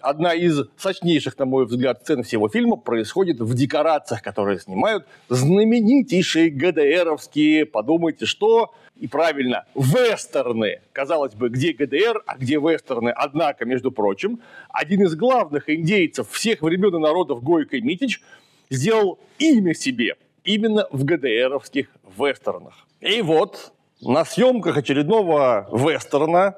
одна из сочнейших, на мой взгляд, сцен всего фильма происходит в декорациях, которые снимают знаменитейшие ГДРовские, подумайте, что и правильно, вестерны. Казалось бы, где ГДР, а где вестерны. Однако, между прочим, один из главных индейцев всех времен и народов Гойко Митич сделал имя себе именно в ГДРовских вестернах. И вот на съемках очередного вестерна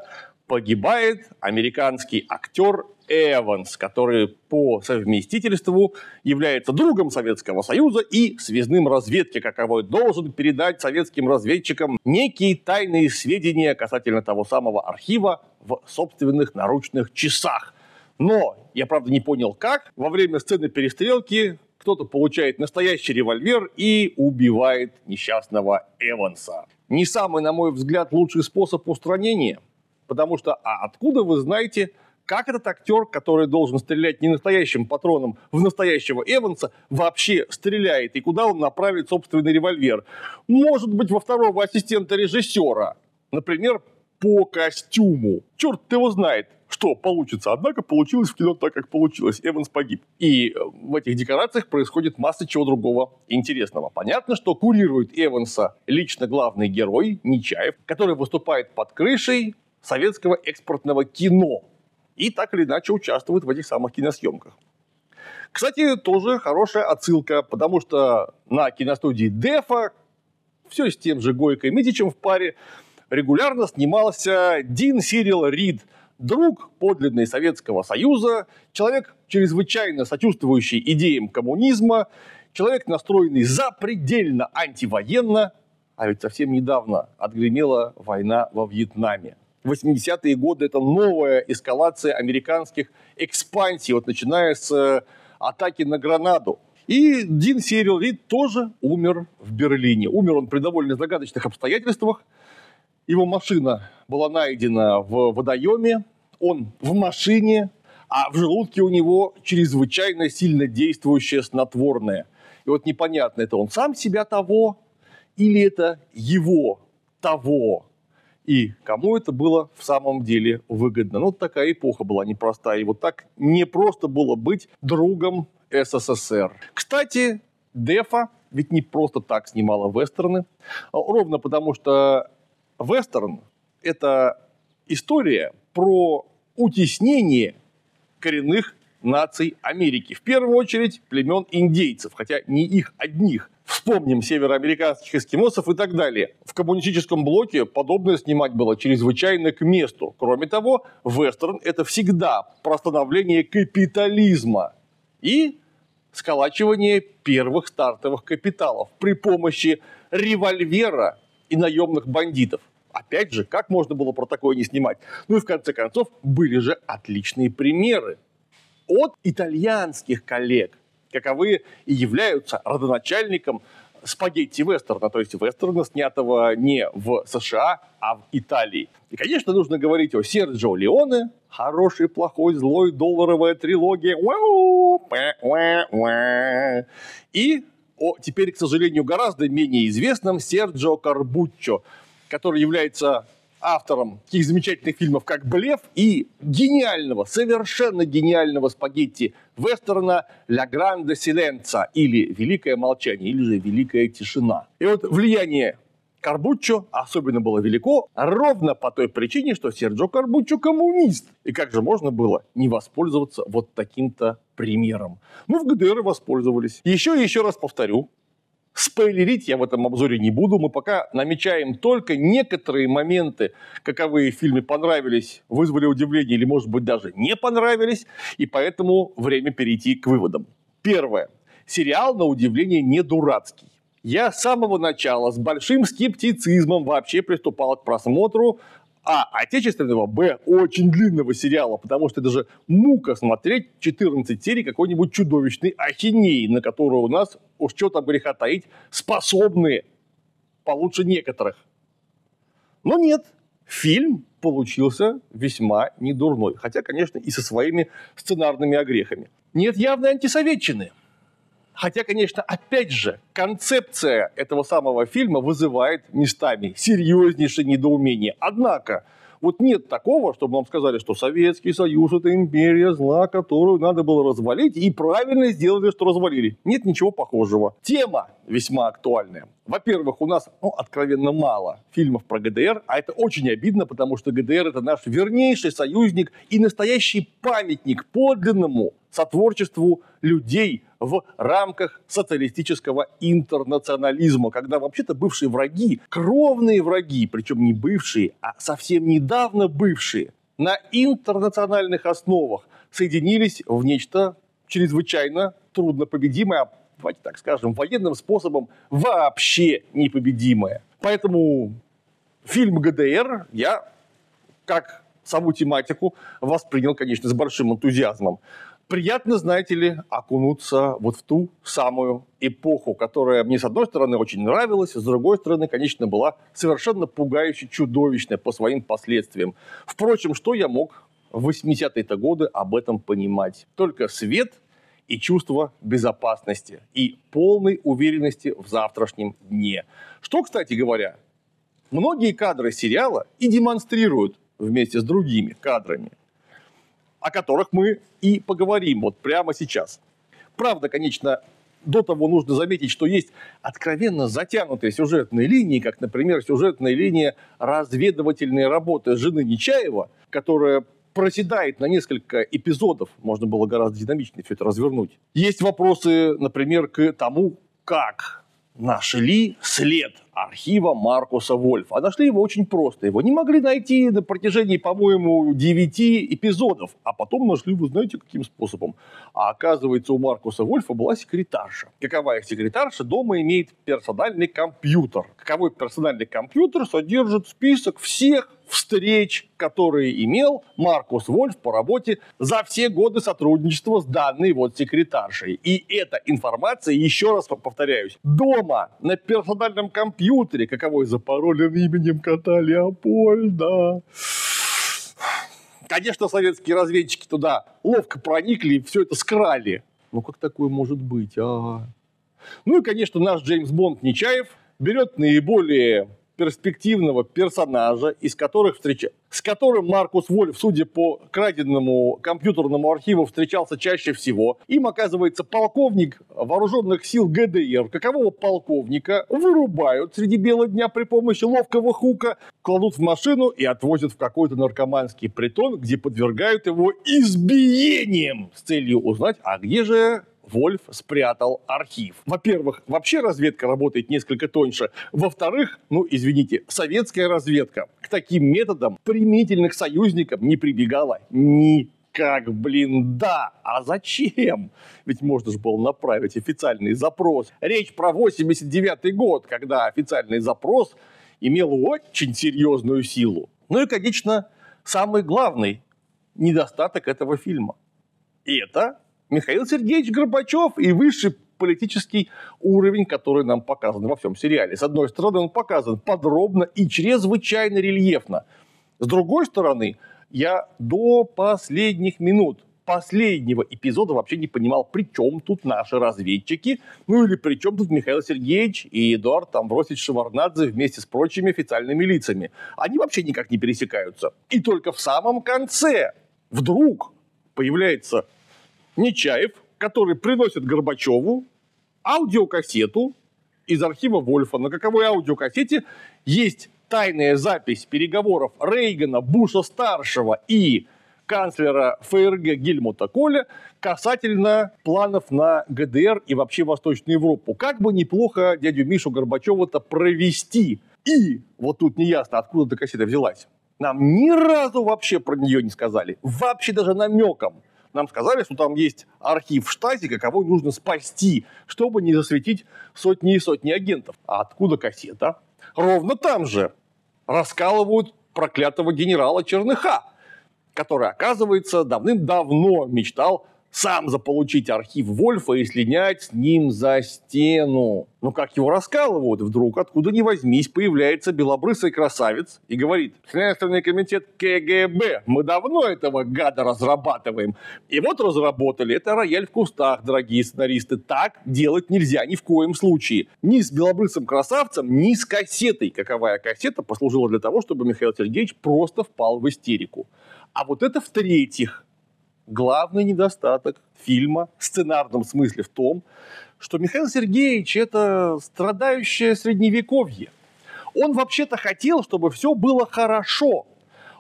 погибает американский актер Эванс, который по совместительству является другом Советского Союза и связным разведки, каковой должен передать советским разведчикам некие тайные сведения касательно того самого архива в собственных наручных часах. Но я, правда, не понял, как. Во время сцены перестрелки кто-то получает настоящий револьвер и убивает несчастного Эванса. Не самый, на мой взгляд, лучший способ устранения, потому что а откуда вы знаете, как этот актер, который должен стрелять не настоящим патроном в настоящего Эванса, вообще стреляет и куда он направит собственный револьвер. Может быть, во второго ассистента режиссера. Например, по костюму. Черт его знает, что получится. Однако получилось в кино так, как получилось. Эванс погиб. И э, в этих декорациях происходит масса чего другого интересного. Понятно, что курирует Эванса лично главный герой Нечаев, который выступает под крышей советского экспортного кино и так или иначе участвует в этих самых киносъемках. Кстати, тоже хорошая отсылка, потому что на киностудии Дефа все с тем же Гойко Митичем в паре регулярно снимался Дин Сирил Рид, друг подлинный Советского Союза, человек, чрезвычайно сочувствующий идеям коммунизма, человек, настроенный запредельно антивоенно, а ведь совсем недавно отгремела война во Вьетнаме. 80-е годы это новая эскалация американских экспансий, вот начиная с э, атаки на Гранаду. И Дин Серил Рид тоже умер в Берлине. Умер он при довольно загадочных обстоятельствах. Его машина была найдена в водоеме, он в машине, а в желудке у него чрезвычайно сильно действующее снотворное. И вот непонятно, это он сам себя того, или это его того и кому это было в самом деле выгодно. Ну, такая эпоха была непростая. И вот так не просто было быть другом СССР. Кстати, Дефа ведь не просто так снимала вестерны, а ровно потому что вестерн – это история про утеснение коренных наций Америки. В первую очередь племен индейцев, хотя не их одних. Вспомним североамериканских эскимосов и так далее. В коммунистическом блоке подобное снимать было чрезвычайно к месту. Кроме того, вестерн – это всегда про становление капитализма и сколачивание первых стартовых капиталов при помощи револьвера и наемных бандитов. Опять же, как можно было про такое не снимать? Ну и в конце концов, были же отличные примеры от итальянских коллег, каковы и являются родоначальником спагетти-вестерна, то есть вестерна, снятого не в США, а в Италии. И, конечно, нужно говорить о Серджио Леоне, хороший, плохой, злой, долларовая трилогия, и о теперь, к сожалению, гораздо менее известном Серджио Карбуччо, который является автором таких замечательных фильмов, как «Блеф» и гениального, совершенно гениального спагетти вестерна «Ля Гранде Силенца» или «Великое молчание» или же «Великая тишина». И вот влияние Карбуччо особенно было велико ровно по той причине, что Серджо Карбуччо коммунист. И как же можно было не воспользоваться вот таким-то примером? Ну, в ГДР воспользовались. Еще и еще раз повторю, Спойлерить я в этом обзоре не буду. Мы пока намечаем только некоторые моменты, каковые в фильме понравились, вызвали удивление или, может быть, даже не понравились. И поэтому время перейти к выводам. Первое. Сериал, на удивление, не дурацкий. Я с самого начала с большим скептицизмом вообще приступал к просмотру а. Отечественного, Б. Очень длинного сериала, потому что это же мука смотреть 14 серий какой-нибудь чудовищной ахинеи, на которую у нас, уж что там греха таить, способны получше некоторых. Но нет, фильм получился весьма недурной. Хотя, конечно, и со своими сценарными огрехами. Нет явной антисоветчины – Хотя, конечно, опять же, концепция этого самого фильма вызывает местами серьезнейшее недоумение. Однако, вот нет такого, чтобы нам сказали, что Советский Союз – это империя зла, которую надо было развалить, и правильно сделали, что развалили. Нет ничего похожего. Тема весьма актуальная. Во-первых, у нас, ну, откровенно мало фильмов про ГДР, а это очень обидно, потому что ГДР – это наш вернейший союзник и настоящий памятник подлинному сотворчеству людей в рамках социалистического интернационализма, когда вообще-то бывшие враги, кровные враги, причем не бывшие, а совсем недавно бывшие, на интернациональных основах соединились в нечто чрезвычайно труднопобедимое, давайте так скажем, военным способом вообще непобедимое. Поэтому фильм ГДР я, как саму тематику, воспринял, конечно, с большим энтузиазмом приятно, знаете ли, окунуться вот в ту самую эпоху, которая мне, с одной стороны, очень нравилась, с другой стороны, конечно, была совершенно пугающе чудовищная по своим последствиям. Впрочем, что я мог в 80-е годы об этом понимать? Только свет и чувство безопасности и полной уверенности в завтрашнем дне. Что, кстати говоря, многие кадры сериала и демонстрируют вместе с другими кадрами – о которых мы и поговорим вот прямо сейчас. Правда, конечно, до того нужно заметить, что есть откровенно затянутые сюжетные линии, как, например, сюжетная линия разведывательной работы жены Нечаева, которая проседает на несколько эпизодов, можно было гораздо динамичнее все это развернуть. Есть вопросы, например, к тому, как нашли след архива Маркуса Вольфа. А нашли его очень просто. Его не могли найти на протяжении, по-моему, 9 эпизодов. А потом нашли, вы знаете, каким способом. А оказывается, у Маркуса Вольфа была секретарша. Какова их секретарша? Дома имеет персональный компьютер. Каковой персональный компьютер содержит список всех встреч, которые имел Маркус Вольф по работе за все годы сотрудничества с данной вот секретаршей. И эта информация, еще раз повторяюсь, дома на персональном компьютере, каковой запаролен именем кота Леопольда. Конечно, советские разведчики туда ловко проникли и все это скрали. Ну, как такое может быть, а? Ну и, конечно, наш Джеймс Бонд Нечаев берет наиболее перспективного персонажа, из которых встреча... с которым Маркус Вольф, судя по краденному компьютерному архиву, встречался чаще всего. Им оказывается полковник вооруженных сил ГДР. Какового полковника вырубают среди бела дня при помощи ловкого хука, кладут в машину и отвозят в какой-то наркоманский притон, где подвергают его избиениям с целью узнать, а где же Вольф спрятал архив. Во-первых, вообще разведка работает несколько тоньше. Во-вторых, ну, извините, советская разведка к таким методам применительных союзникам не прибегала ни как, блин, да, а зачем? Ведь можно же было направить официальный запрос. Речь про 89 год, когда официальный запрос имел очень серьезную силу. Ну и, конечно, самый главный недостаток этого фильма. Это Михаил Сергеевич Горбачев и высший политический уровень, который нам показан во всем сериале. С одной стороны, он показан подробно и чрезвычайно рельефно. С другой стороны, я до последних минут последнего эпизода вообще не понимал, при чем тут наши разведчики, ну или при чем тут Михаил Сергеевич и Эдуард Амбросич Шеварнадзе вместе с прочими официальными лицами. Они вообще никак не пересекаются. И только в самом конце вдруг появляется Нечаев, который приносит Горбачеву аудиокассету из архива Вольфа. На каковой аудиокассете есть тайная запись переговоров Рейгана, Буша-старшего и канцлера ФРГ Гельмута Коля касательно планов на ГДР и вообще Восточную Европу. Как бы неплохо дядю Мишу Горбачева-то провести. И вот тут не ясно, откуда эта кассета взялась. Нам ни разу вообще про нее не сказали. Вообще даже намеком. Нам сказали, что там есть архив штатика, кого нужно спасти, чтобы не засветить сотни и сотни агентов. А откуда кассета? Ровно там же раскалывают проклятого генерала Черныха, который, оказывается, давным-давно мечтал сам заполучить архив Вольфа и слинять с ним за стену. Но как его раскалывают, вдруг откуда ни возьмись появляется белобрысый красавец и говорит, Следственный комитет КГБ, мы давно этого гада разрабатываем. И вот разработали, это рояль в кустах, дорогие сценаристы. Так делать нельзя ни в коем случае. Ни с белобрысым красавцем, ни с кассетой. Каковая кассета послужила для того, чтобы Михаил Сергеевич просто впал в истерику. А вот это в-третьих главный недостаток фильма в сценарном смысле в том, что Михаил Сергеевич – это страдающее средневековье. Он вообще-то хотел, чтобы все было хорошо.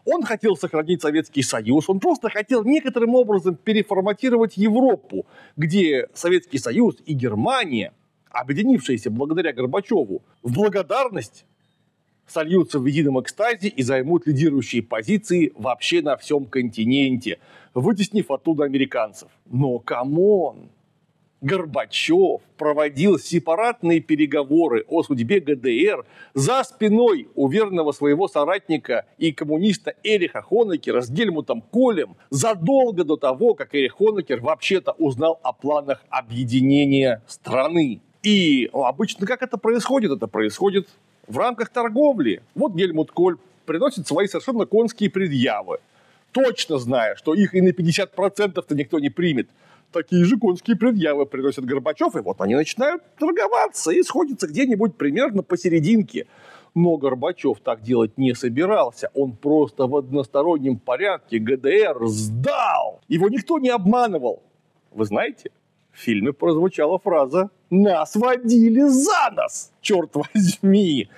Он хотел сохранить Советский Союз, он просто хотел некоторым образом переформатировать Европу, где Советский Союз и Германия, объединившиеся благодаря Горбачеву, в благодарность сольются в едином экстазе и займут лидирующие позиции вообще на всем континенте, вытеснив оттуда американцев. Но come on! Горбачев проводил сепаратные переговоры о судьбе ГДР за спиной у верного своего соратника и коммуниста Эриха Хонекера с Гельмутом Колем задолго до того, как Эрих Хонекер вообще-то узнал о планах объединения страны. И обычно как это происходит? Это происходит в рамках торговли. Вот Гельмут Коль приносит свои совершенно конские предъявы, точно зная, что их и на 50%-то никто не примет. Такие же конские предъявы приносит Горбачев, и вот они начинают торговаться и сходятся где-нибудь примерно посерединке. Но Горбачев так делать не собирался. Он просто в одностороннем порядке ГДР сдал. Его никто не обманывал. Вы знаете, в фильме прозвучала фраза «Нас водили за нос!» Черт возьми!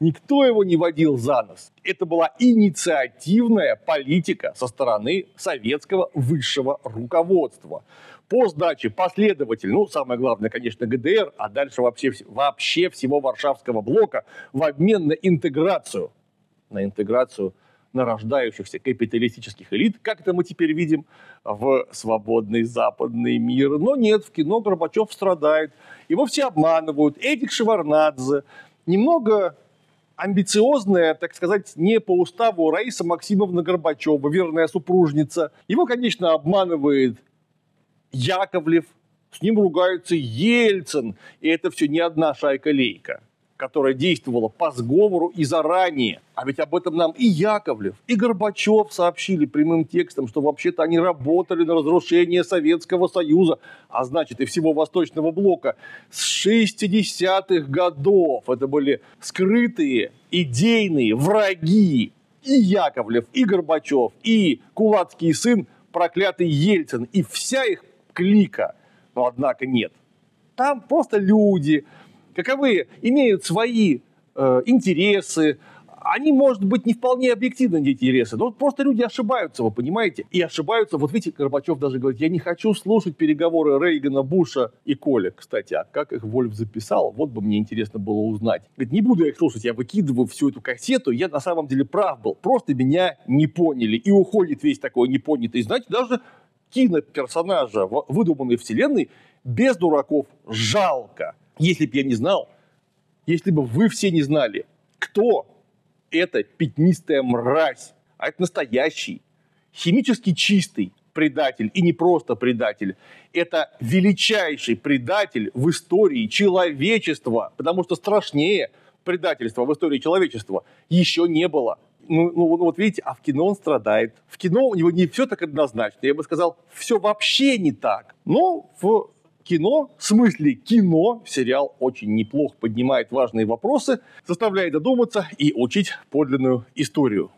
Никто его не водил за нос. Это была инициативная политика со стороны советского высшего руководства. По сдаче последователь, ну, самое главное, конечно, ГДР, а дальше вообще, вообще всего Варшавского блока в обмен на интеграцию, на интеграцию нарождающихся капиталистических элит, как это мы теперь видим в свободный западный мир. Но нет, в кино Горбачев страдает. Его все обманывают. Эдик Шеварнадзе, немного амбициозная, так сказать, не по уставу Раиса Максимовна Горбачева, верная супружница. Его, конечно, обманывает Яковлев, с ним ругаются Ельцин, и это все не одна шайка-лейка которая действовала по сговору и заранее. А ведь об этом нам и Яковлев, и Горбачев сообщили прямым текстом, что вообще-то они работали на разрушение Советского Союза, а значит и всего Восточного Блока с 60-х годов. Это были скрытые идейные враги и Яковлев, и Горбачев, и кулацкий сын, проклятый Ельцин, и вся их клика. Но однако нет. Там просто люди, каковые имеют свои э, интересы, они, может быть, не вполне объективны, эти интересы, но просто люди ошибаются, вы понимаете? И ошибаются, вот видите, Горбачев даже говорит, я не хочу слушать переговоры Рейгана, Буша и Коля. Кстати, а как их Вольф записал, вот бы мне интересно было узнать. Говорит, не буду я их слушать, я выкидываю всю эту кассету, я на самом деле прав был, просто меня не поняли. И уходит весь такой непонятый. Знаете, даже киноперсонажа выдуманной вселенной без дураков жалко. Если бы я не знал, если бы вы все не знали, кто эта пятнистая мразь, а это настоящий, химически чистый предатель, и не просто предатель, это величайший предатель в истории человечества, потому что страшнее предательства в истории человечества еще не было. Ну, ну, вот видите, а в кино он страдает. В кино у него не все так однозначно. Я бы сказал, все вообще не так. Но в кино, в смысле кино, сериал очень неплохо поднимает важные вопросы, заставляет задуматься и учить подлинную историю.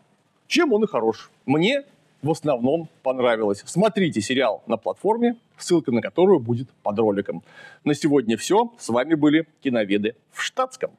Чем он и хорош. Мне в основном понравилось. Смотрите сериал на платформе, ссылка на которую будет под роликом. На сегодня все. С вами были киноведы в штатском.